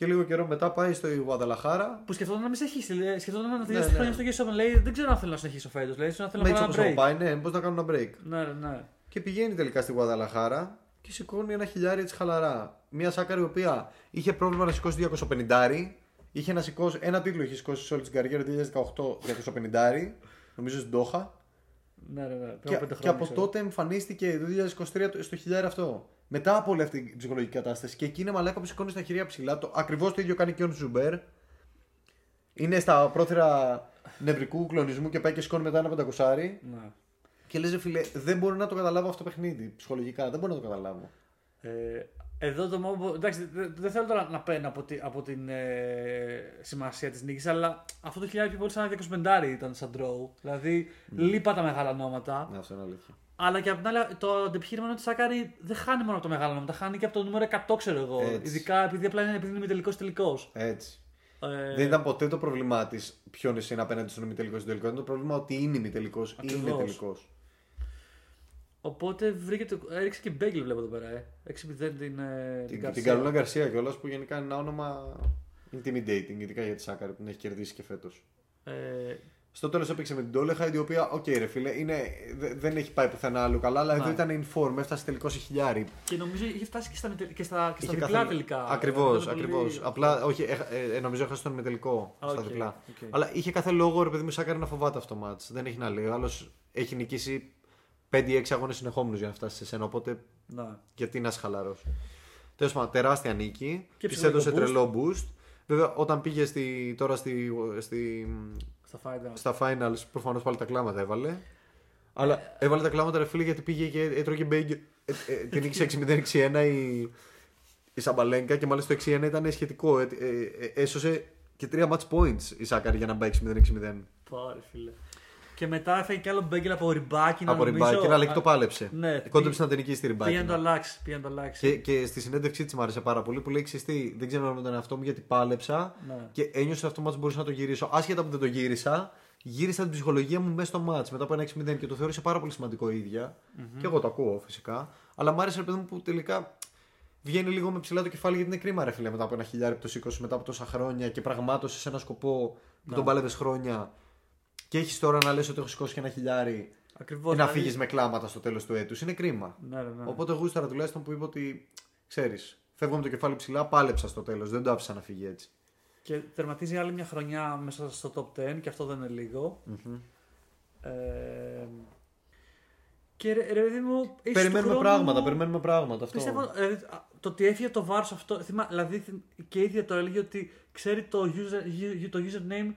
Και λίγο καιρό μετά πάει στο Γουαδαλαχάρα. Που σκεφτόταν να μην συνεχίσει. λέει, Σκεφτόταν να τελειώσει ναι. τη χρόνια στο US Open. Λέει δεν ξέρω αν θέλω να συνεχίσω φέτο. Λέει ίσω να θέλω Με να έτσι κάνω όπω ένα break. πάει, ναι, πώ να κάνω ένα break. Ναι, ναι, ναι. Και πηγαίνει τελικά στη Γουαδαλαχάρα και σηκώνει ένα χιλιάρι έτσι χαλαρά. Μια σάκαρη η οποία είχε πρόβλημα να σηκώσει 250. Είχε να σηκώσει, ένα τίτλο είχε σηκώσει σε όλη την καριέρα 2018 250. Νομίζω στην Τόχα. Ναι, ναι, ναι. Πριν Και, από πέντε και χρόνια, από ξέρω. τότε εμφανίστηκε το 2023 στο χιλιάρι αυτό. Μετά από όλη αυτή την ψυχολογική κατάσταση. Και εκεί είναι μαλάκα που σηκώνεις τα χέρια ψηλά. Το, Ακριβώς το ίδιο κάνει και ο Ζαμπέρ. Είναι στα πρόθυρα νευρικού κλονισμού και πάει και σηκώνει μετά ένα πεντακοσάρι. Ναι. Και λες ρε φίλε, δεν μπορώ να το καταλάβω αυτό το παιχνίδι ψυχολογικά. Δεν μπορώ να το καταλάβω. Ε, εδώ το μόνο. Εντάξει, δεν δεν θέλω τώρα να παίρνω από, τη- από την ε, σημασία της νίκης, αλλά αυτό το χιλιάρι πιο πολύ σαν ένα 25 ήταν σαν draw. Δηλαδή, λείπα τα μεγάλα νόματα. Ναι, αυτό είναι αλήθεια. Αλλά και απ' την άλλη, το αντεπιχείρημα είναι ότι ο Σάκαρη δεν χάνει μόνο από τα μεγάλα νόματα, χάνει και από το νούμερο 100, ξέρω εγώ. Έτσι. Ειδικά επειδή απλά είναι, επειδή είναι τελικό τελικός. Έτσι. Ε, Δεν ήταν ποτέ το πρόβλημά της ποιον εσύ είναι απέναντι στον ημιτελικός ή τελικός. Ήταν το πρόβλημα ότι είναι ημιτελικός ή είναι Ακριβώς. τελικός. Οπότε βρήκε το, έριξε και bagel βλέπω εδώ πέρα. Ε. 6-0 την, ε, την, Την, την Γκαρσία. Καρολίνα Γκαρσία κιόλας που γενικά είναι ένα όνομα intimidating, ειδικά για τη Σάκαρη που την έχει κερδίσει και φέτος. Ε, Στο τέλος έπαιξε με την Ντόλεχαϊντ, η οποία, οκ, ρε φίλε, είναι, δε- δεν έχει πάει πουθενά άλλο καλά, αλλά εδώ Ναι. ήταν in form, έφτασε τελικό σε χιλιάρι. και νομίζω είχε φτάσει και στα, ημιτε- και στα, και στα Είχε διπλά καθ- τελικά. Ακριβώς, Ήταν πολύ- ακριβώς. Απλά, όχι, έχα- ε, ε, νομίζω έχασε τον ημιτελικό Α, στα οκ, διπλά. οκ. Αλλά είχε κάθε λόγο, ρε παιδί μου, Σάκαρη να φοβάται αυτό το match. Δεν έχει να λέει. Ο άλλος έχει νικήσει 5-6 αγώνες συνεχόμενους για να φτάσεις σε σένα. Οπότε Να. γιατί να είσαι χαλαρός. Τέλος πάντων, τεράστια νίκη. Και Της ψυχολογικό έδωσε boost. τρελό boost. Βέβαια, όταν πήγε στη, τώρα στη, στη, Στα finals. στα finals, προφανώς πάλι τα κλάματα έβαλε. Αλλά έβαλε τα κλάματα, ρε φίλε, γιατί πήγε και έτρωγε μπέγκ. Ε, ε, την νίκησε 6-0-6-1 η, η Σαμπαλέγκα και μάλιστα το 6-1 ήταν σχετικό. Ε, ε, ε, έσωσε και τρία match points η Σάκαρη για να πάει 6-0-6-0. Πάρε φίλε. Και μετά έφαγε κι άλλο μπέγγελ από ριμπάκι. Από ριμπάκι, αλλά και το πάλεψε. Ναι, Κόντεψε να την νικήσει τη ριμπάκι. Πήγε να το αλλάξει. Πήγε να το αλλάξει. Και, και στη συνέντευξή της μου άρεσε πάρα πολύ που λέει: «Ξέρεις τι, δεν ξέρω με τον εαυτό μου γιατί πάλεψα Ναι. και ένιωσα αυτό το μάτς μπορούσα να το γυρίσω. Άσχετα που δεν το γύρισα, γύρισα την ψυχολογία μου μέσα στο μάτς μετά από ένα 6-0 και το θεώρησε πάρα πολύ σημαντικό η ίδια. Και εγώ το ακούω φυσικά. Αλλά μου άρεσε ρε παιδί μου που τελικά βγαίνει λίγο με ψηλά το κεφάλι γιατί είναι κρίμα ρε φίλε μετά από ένα χιλιάρι που το σήκωσε μετά από τόσα χρόνια και πραγμάτωσες σε ένα σκοπό που τον πάλευες χρόνια. Και έχεις τώρα να λες ότι έχω σηκώσει και ένα χιλιάρι Ακριβώς, και να δηλαδή- φύγει με κλάματα στο τέλος του έτους. Είναι κρίμα. Ναι, ναι, ναι. Οπότε γούσταρα τουλάχιστον που είπε ότι ξέρεις, φεύγω με το κεφάλι ψηλά, πάλεψα στο τέλος. Δεν το άφησα να φύγει έτσι. Και τερματίζει άλλη μια χρονιά μέσα στο top 10 και αυτό δεν είναι λίγο. Ε, και ρε, ρε παιδί μου. ίσως του Περιμένουμε χρόνου- πράγματα, περιμένουμε πράγματα. Αυτό. Πιστεύω δηλαδή, α, το ότι έφυγε το βάρο αυτό. Θυμά, δηλαδή θυμ- και η ίδια το έλεγε ότι ξέρει το, user, u- το username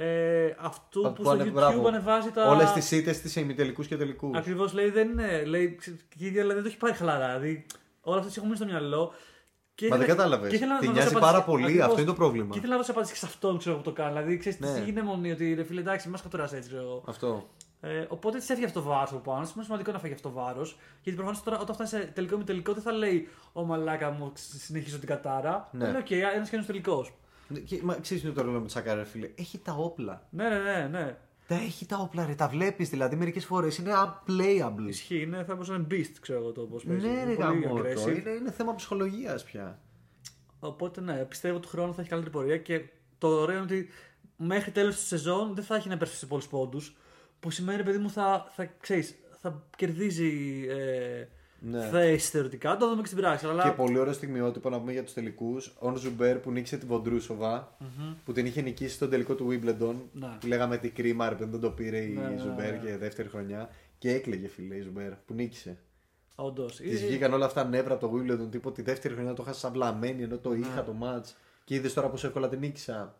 ε, αυτού Α, που, που στο ανε- YouTube μπράβο. ανεβάζει τα. Όλες τις ήττες της σε ημιτελικούς και τελικού. Ακριβώς λέει δεν είναι. Λέει, ξε- και η ίδια δηλαδή, δεν το έχει πάρει χαλαρά. Δηλαδή όλα αυτά της έχουν μείνει στο μυαλό. Και Μα δεν ήθελα- κατάλαβες. και ήθελα να Την δώσω νοιάζει απάντηση- πάρα πολύ, ακριβώς. αυτό είναι το πρόβλημα. Και ήθελα να δώσω απάντηση και σε αυτόν ξέρω, που το κάνει. Δηλαδή ξέρεις Ναι. τι γίνεται εμμονή ότι ρε φίλε εντάξει, μα κατάρα έτσι ξέρω εγώ. Αυτό. Ε, οπότε της έφυγε αυτό το βάρος από πάνω. Είναι σημαντικό να φύγει αυτό το βάρος. Γιατί προφανώς τώρα όταν φτάσει σε τελικό ημιτελικό δεν θα λέει Ο μαλάκα μου συνεχίζω την κατάρα. Ναι. Ναι. Λέει, οκ, ένας και ένας τελικός. Και, μα ξέρεις τι το λέω με το Σάκαρη, ρε φίλε; Έχει τα όπλα. Ναι, ναι, ναι, ναι. Τα έχει τα όπλα, ρε. Τα βλέπεις δηλαδή μερικές φορές. Είναι unplayable. Ισχύει, είναι, θα μπορούσε να είναι beast, ξέρω εγώ το πώς παίζει. Ναι, ρε, Είναι πολύ γαμώτο. aggressive. Είναι, είναι θέμα ψυχολογίας πια. Οπότε ναι, πιστεύω ότι του χρόνου θα έχει καλύτερη πορεία και το ωραίο είναι ότι μέχρι τέλος της σεζόν δεν θα έχει να πέσει σε πολλούς πόντους. Που σημαίνει, παιδί μου, θα, θα, ξέρεις, θα κερδίζει ε, Ναι. θέσεις θεωρητικά. Το δούμε και στην πράξη. Αλλά... Και πολύ ωραίο στιγμιότυπο να πούμε για τους τελικούς. Ο Ζαμπέρ που νίκησε την Βοντρούσοβα που την είχε νικήσει στον τελικό του Wimbledon. Ναι. Που λέγαμε τι κρίμα, ρε, παιδί, δεν το πήρε η Ναι, ναι, Ζουμπέρ ναι. και δεύτερη χρονιά. Και έκλαιγε, φίλε, η Ζουμπέρ που νίκησε. Όντως. Της βγήκαν όλα αυτά νεύρα από το Wimbledon. Τύπο τη δεύτερη χρονιά το είχα σαν βλαμμένη ενώ το είχα το match. Και είδες τώρα πόσο εύκολα την νίκησα.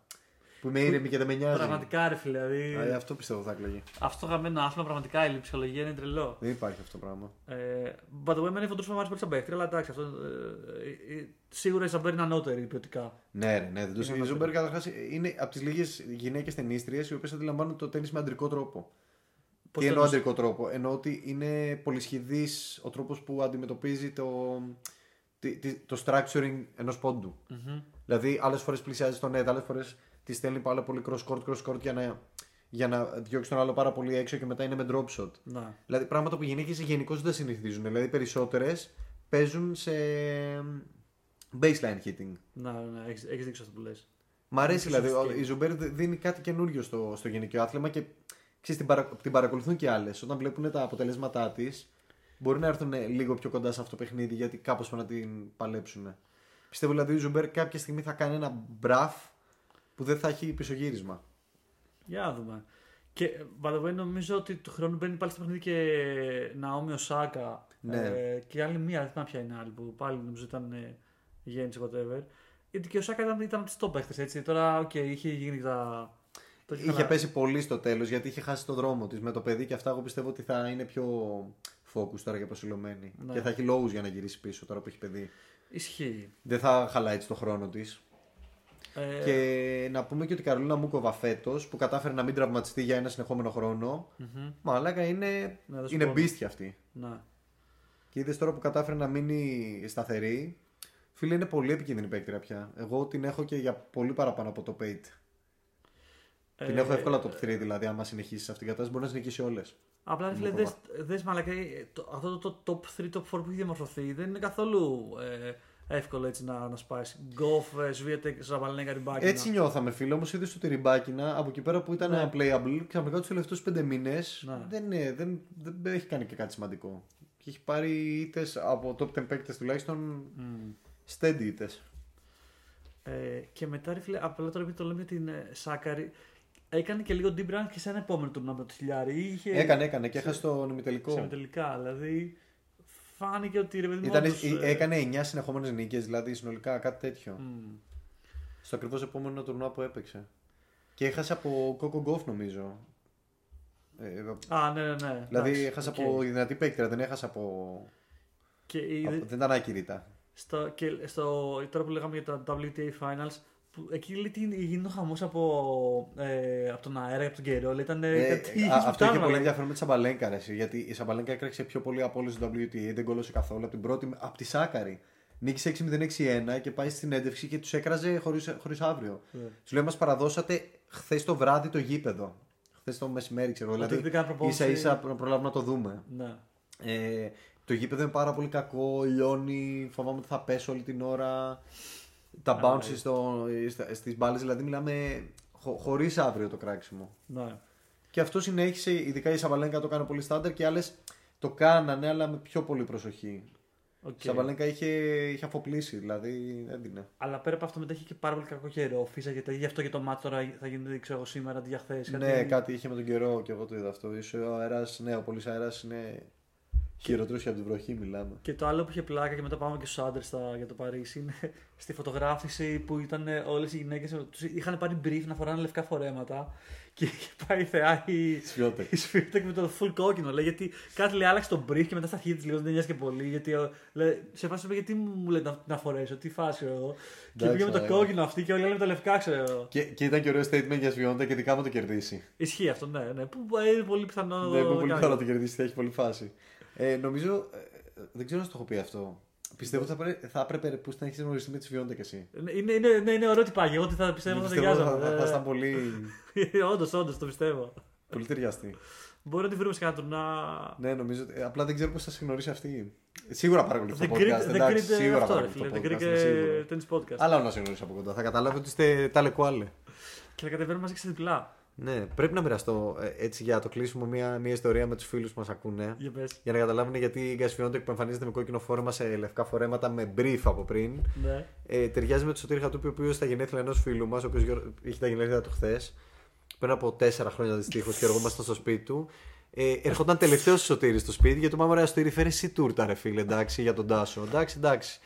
Που είμαι ήρεμη και δεν με νοιάζει. Πραγματικά ρε φίλε. Δηλαδή, Α, ε, αυτό πιστεύω θα έκλαιγε. αυτό το γαμμένο άθλημα πραγματικά η ψυχολογία είναι τρελό. Δεν υπάρχει αυτό το πράγμα. Ε, by the way, εμένα η φωτρούσα μου άρεσε πολύ σαν παίχτη, αλλά εντάξει, αυτό, ε, ε, σίγουρα η Σαμπέρ είναι ανώτερη ποιοτικά. Ναι, ρε, ναι. Δεν το Είναι συζητήσω. Η ένα Ζούμπερ καταρχάς είναι από τις λίγες γυναίκες ταινίστριες οι οποίες αντιλαμβάνουν το τέννη με αντρικό τρόπο. Πώς Τι το εννοώ εννοείς; αντρικό τρόπο; Εννοώ ότι είναι πολυσχιδής ο τρόπος που αντιμετωπίζει το, τι- τι- το structuring ενός πόντου. Μμμ. Δηλαδή, άλλες φορές πλησιάζει στο net, άλλες φορές τη στέλνει πάρα πολύ cross court, cross court για να, για να διώξει τον άλλο πάρα πολύ έξω και μετά είναι με drop shot. Να. Δηλαδή, πράγματα που οι γυναίκες γενικώς δεν συνηθίζουν. Δηλαδή, περισσότερες παίζουν σε baseline hitting. Να, ναι, έχεις, έχεις δείξει αυτό που λες. Μ' αρέσει Είναι δηλαδή. σωστή. Η Ζουμπέρ δίνει κάτι καινούριο στο, στο γυναικείο άθλημα και ξέρεις, την, παρα, την παρακολουθούν και άλλες. Όταν βλέπουν τα αποτελέσματά της, μπορεί να έρθουν λίγο πιο κοντά σε αυτό το παιχνίδι γιατί κάπως πρέπει να την παλέψουν. Πιστεύω δηλαδή η Ζουμπέρ κάποια στιγμή θα κάνει ένα μπραφ που δεν θα έχει πισωγύρισμα. Για να δούμε. Και by the way, νομίζω ότι του χρόνου μπαίνει πάλι στο παιχνίδι και Ναόμι Οσάκα. Ναι. Ε, και άλλη μία, δεν θυμάμαι ποια είναι άλλη που πάλι νομίζω ήταν ε, γέννησε, whatever. Γιατί και ο Οσάκα ήταν, ήταν από τις top παίχτες, έτσι. Τώρα, οκ, είχε γίνει τα. το Είχε καλά. πέσει πολύ στο τέλος γιατί είχε χάσει το δρόμο της με το παιδί και αυτά. Εγώ πιστεύω ότι θα είναι πιο focus τώρα για προσιλωμένη. Ναι. Και θα έχει λόγους για να γυρίσει πίσω τώρα που έχει παιδί. Ισχύει. Δεν θα χαλάει έτσι το χρόνο της. Ε, Και να πούμε και ότι η Καρολίνα Μούκοβα φέτος που κατάφερε να μην τραυματιστεί για ένα συνεχόμενο χρόνο. μμμ. Μαλάκα είναι, Ναι, θα σου είναι πω. μπίστια αυτή. Να. Και είδες τώρα που κατάφερε να μείνει σταθερή. Φίλε, είναι πολύ επικίνδυνη παίκτρια πια. Εγώ την έχω και για πολύ παραπάνω από το Pate. Την Ε, έχω εύκολα top 3 δηλαδή. Άμα συνεχίσεις σε αυτήν την κατάσταση, μπορεί να συνεχίσει όλες. Απλά ρε φίλε, Μούκοβα. δες, δες μαλακά, ε, το, αυτό το, το top 3, top 4 που έχει διαμορφωθεί δεν είναι καθόλου ε, εύκολο έτσι να, να σπάσει. Γκοφ, ε, Σβίετεκ, Ζαβαλένκα, Ριμπάκινα. Έτσι νιώθαμε, φίλε. Όμως είδες το Τυριμπάκινα από εκεί πέρα που ήταν Ναι. unplayable. Ξαφνικά τους τελευταίους πέντε μήνες Ναι. δεν, είναι- δεν, δεν έχει κάνει και κάτι σημαντικό. Και έχει πάρει ήττες από top 10 παίκτες τουλάχιστον Μμ. steady ήττες. Ε, και μετά, ρε φίλε, απλά τώρα επειδή το λέμε για την ε, Σάκαρη, έκανε και λίγο deep run και σε ένα επόμενο τουρνουά με το χιλιάρι. Είχε... Έκανε, έκανε και έχασε το ημιτελικό. Σε τελικά, δηλαδή φάνηκε ότι ρε παιδί μου. Ήτανε- όντως, ε, έκανε 9 συνεχόμενες νίκες, δηλαδή συνολικά κάτι τέτοιο. μ, Στο ακριβώς επόμενο τουρνουά που έπαιξε. Και έχασε από Coco Gauff νομίζω. Ε, εδώ- Α, ναι, ναι, ναι. δηλαδή εντάξει, έχασε οκ. από δυνατή παίκτρια, δεν έχασε από. Και, είδε- από- δεν ήταν άκυριτα. στο, και στο, τώρα που λέγαμε για τα WTA Finals, που εκεί λέει τι γίνει ο χαμός από, ε, από τον αέρα και από τον καιρό. Λέει, ήταν, Ε, κάτι- α, αυτό είχε σπιτάλμα, πολύ λέει. ενδιαφέρον με τη Σαμπαλέγκα. Ρε, εσύ, γιατί η Σαμπαλέγκα έκραξε πιο πολύ από όλες τις WTA, δεν κόλωσε καθόλου. Από την πρώτη, από τη Σάκαρη. Νίκησε 6-0-6-1 και πάει στην έντευξη και τους έκραζε χωρίς αύριο. Ναι. Του λέει: Μας παραδώσατε χθες το βράδυ το γήπεδο. Χθες το μεσημέρι, ξέρω εγώ. Ότι Δηλαδή, δεν κάνουν προπόνηση. ίσα ίσα να προλάβουμε να το δούμε. Ναι. Ε, το γήπεδο είναι πάρα πολύ κακό, λιώνει, φοβάμαι ότι θα πέσω όλη την ώρα. Τα Α, bounces ναι. στο, στα- στις μπάλες, δηλαδή μιλάμε χω, χωρίς αύριο το κράξιμο. ναι. Και αυτό συνέχισε, ειδικά η Σαμπαλένκα το κάνει πολύ στάνταρ και άλλες το κάνανε, αλλά με πιο πολύ προσοχή. Οκ. Η Σαμπαλένκα είχε, είχε αφοπλίσει, δηλαδή έδινε. Αλλά πέρα από αυτό μετά είχε και πάρα πολύ κακό καιρό. Φύσαγε γιατί γι' αυτό και το μάτι τώρα θα γίνεται ξέρω, εγώ, σήμερα αντί για χθες. Ναι, κάτι είχε με τον καιρό και εγώ το είδα αυτό. Ίσως ο αέρας, ναι, ο πολύς αέρας είναι Χειρότερο και από την βροχή μιλάμε. Και το άλλο που είχε πλάκα και μετά πάμε και στους άντρες για το Παρίσι είναι στη φωτογράφηση που ήταν όλες οι γυναίκες. Τους είχαν πάρει brief να φοράνε λευκά φορέματα και είχε πάει η θεά η Σφιώτεκ με το full κόκκινο. Λέει γιατί κάτι λέει άλλαξε το brief και μετά στα αρχή της λίγο δεν νοιάζει και πολύ. Γιατί λέει, σε φάση είπε γιατί μου λέει να, να φορέσω, τι φάση εγώ. και πήγε με το κόκκινο αυτή και όλοι άλλοι με τα λευκά ξέρω εγώ. Και, και ήταν και ωραίο statement για Σφιώτεκ και δικά μου το κερδίσει. Ισχύει αυτό, ναι. ναι που είναι πολύ πιθανό. Ναι, πολύ πιθανό να το κερδίσει, θα έχει πολύ φάση. Ε, νομίζω. Ε, δεν ξέρω αν το έχω πει αυτό. Πιστεύω ότι θα, πρέ... θα έπρεπε που να έχεις γνωριστεί με τις Βιόντε και εσύ. Είναι, είναι, είναι, είναι ωραίο τυπάκι. Εγώ θα πιστεύω ότι θα Θα, θα, θα ήταν πολύ. όντως, όντως, το πιστεύω. Πολύ ταιριαστή. Μπορεί να τη βρούμε σε κάποιο να. Ναι, νομίζω. Ε, απλά δεν ξέρω πώς θα σε γνωρίσει αυτή. Σίγουρα παρακολουθεί το podcast. Δεν κρίνεται σίγουρα αυτό, ρε φίλε. Δεν κρίνεται tennis podcast. Αλλά να σε γνωρίσει από κοντά. Θα καταλάβει ότι είστε ταλεκουάλε. Και θα κατεβαίνουμε μαζί σε διπλά. Ναι, πρέπει να μοιραστώ ε, έτσι για το κλείσιμο μια, μια ιστορία με τους φίλους που μας ακούνε. Για, για να καταλάβουν γιατί η Γκασφιόντε που εμφανίζεται με κόκκινο φόρεμα σε λευκά φορέματα με brief από πριν. Ναι. Ε, ταιριάζει με το Σωτήρη Χατούπη, ο οποίος στα γενέθλια ενός φίλου μας, ο οποίος είχε τα γενέθλια του χθες, πριν από τέσσερα χρόνια δυστυχώς και εργόμασταν στο σπίτι του. Ε, ερχόταν τελευταίος Σωτήρης στο σπίτι γιατί του μάμα ρε Αστήρη φέρει εσύ τούρτα, ρε φίλε, εντάξει, για τον Τάσο. Εντάξει, εντάξει.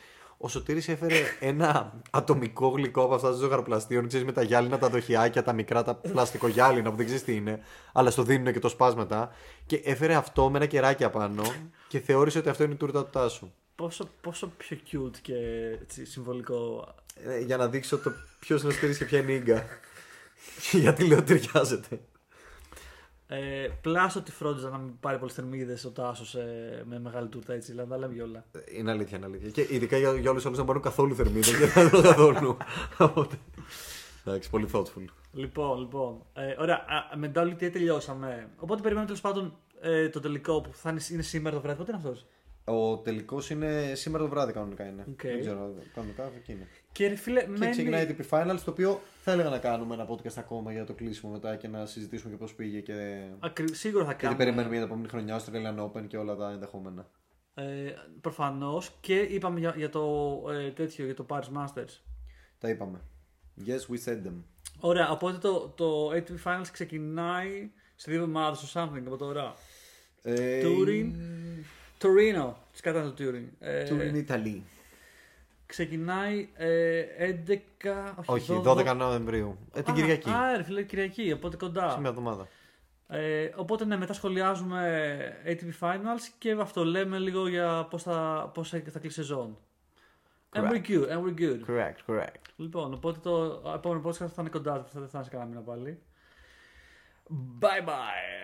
Ο Σωτήρης έφερε ένα ατομικό γλυκό από αυτά των ζωγαροπλαστείων, ξέρεις με τα γυάλινα, τα δοχιάκια, τα μικρά, τα πλαστικογυάλινα που δεν ξέρεις τι είναι, αλλά στο δίνουν και το σπάς μετά. Και έφερε αυτό με ένα κεράκι απάνω και θεώρησε ότι αυτό είναι η τούρτα του Τάσου. Πόσο, πόσο πιο cute και έτσι, συμβολικό. Ε, για να δείξω το ποιος είναι ο Σωτήρης και ποια είναι η Ίγκα. γιατί λέω ότι ταιριάζεται. Ε, πλάσω ότι φρόντιζα να μην πάρει πολλές θερμίδες ο Τάσος ε, με μεγάλη τούρτα έτσι. Δηλαδή, λέμε όλα. Ε, είναι αλήθεια, είναι αλήθεια. Και ειδικά για, για όλους του άλλου να πάρουν καθόλου θερμίδες και δεν το καθόλου. Εντάξει, πολύ thoughtful. Λοιπόν, λοιπόν. Ε, ωραία, με τι τελειώσαμε. Οπότε περιμένουμε τέλος πάντων ε, το τελικό που θα είναι, είναι σήμερα το βράδυ. Πότε είναι αυτός; Ο τελικός είναι σήμερα το βράδυ κανονικά είναι. Okay. Δεν ξέρω, κανονικά εκεί είναι. Και, ρε, φίλε, και μένει... ξεκινάει το Finals, το οποίο θα έλεγα να κάνουμε ένα podcast ακόμα για το κλείσιμο μετά και να συζητήσουμε και πώς πήγε. Και... Ακρι... Σίγουρα θα κάνουμε. Και περιμένουμε για την επόμενη χρονιά, στο Australian Open και όλα τα ενδεχόμενα. Ε, Προφανώς και είπαμε για, για το ε, τέτοιο, για το Paris Masters. Τα είπαμε. Yes, we said them. Ωραία, οπότε το, το ATP Finals ξεκινάει σε δύο εβδομάδες στο something από τώρα. Ε, Turin. Τωρίνο. Της κατά το Turing. Turing Ιταλή. Ξεκινάει ε, 11. Όχι, 12, 12 Νοεμβρίου. Ε, την Κυριακή. Α, ρε φίλε, Κυριακή, οπότε κοντά. Σε μια εβδομάδα. Ε, οπότε ναι, μετά σχολιάζουμε ATP Finals και αυτό λέμε λίγο για πώς θα, πώς θα, θα κλείσει σεζόν. And we're good, and we're good. Correct, correct. Λοιπόν, οπότε το επόμενο podcast θα είναι kοντά, θα είναι σε κανένα μήνα πάλι. Bye bye.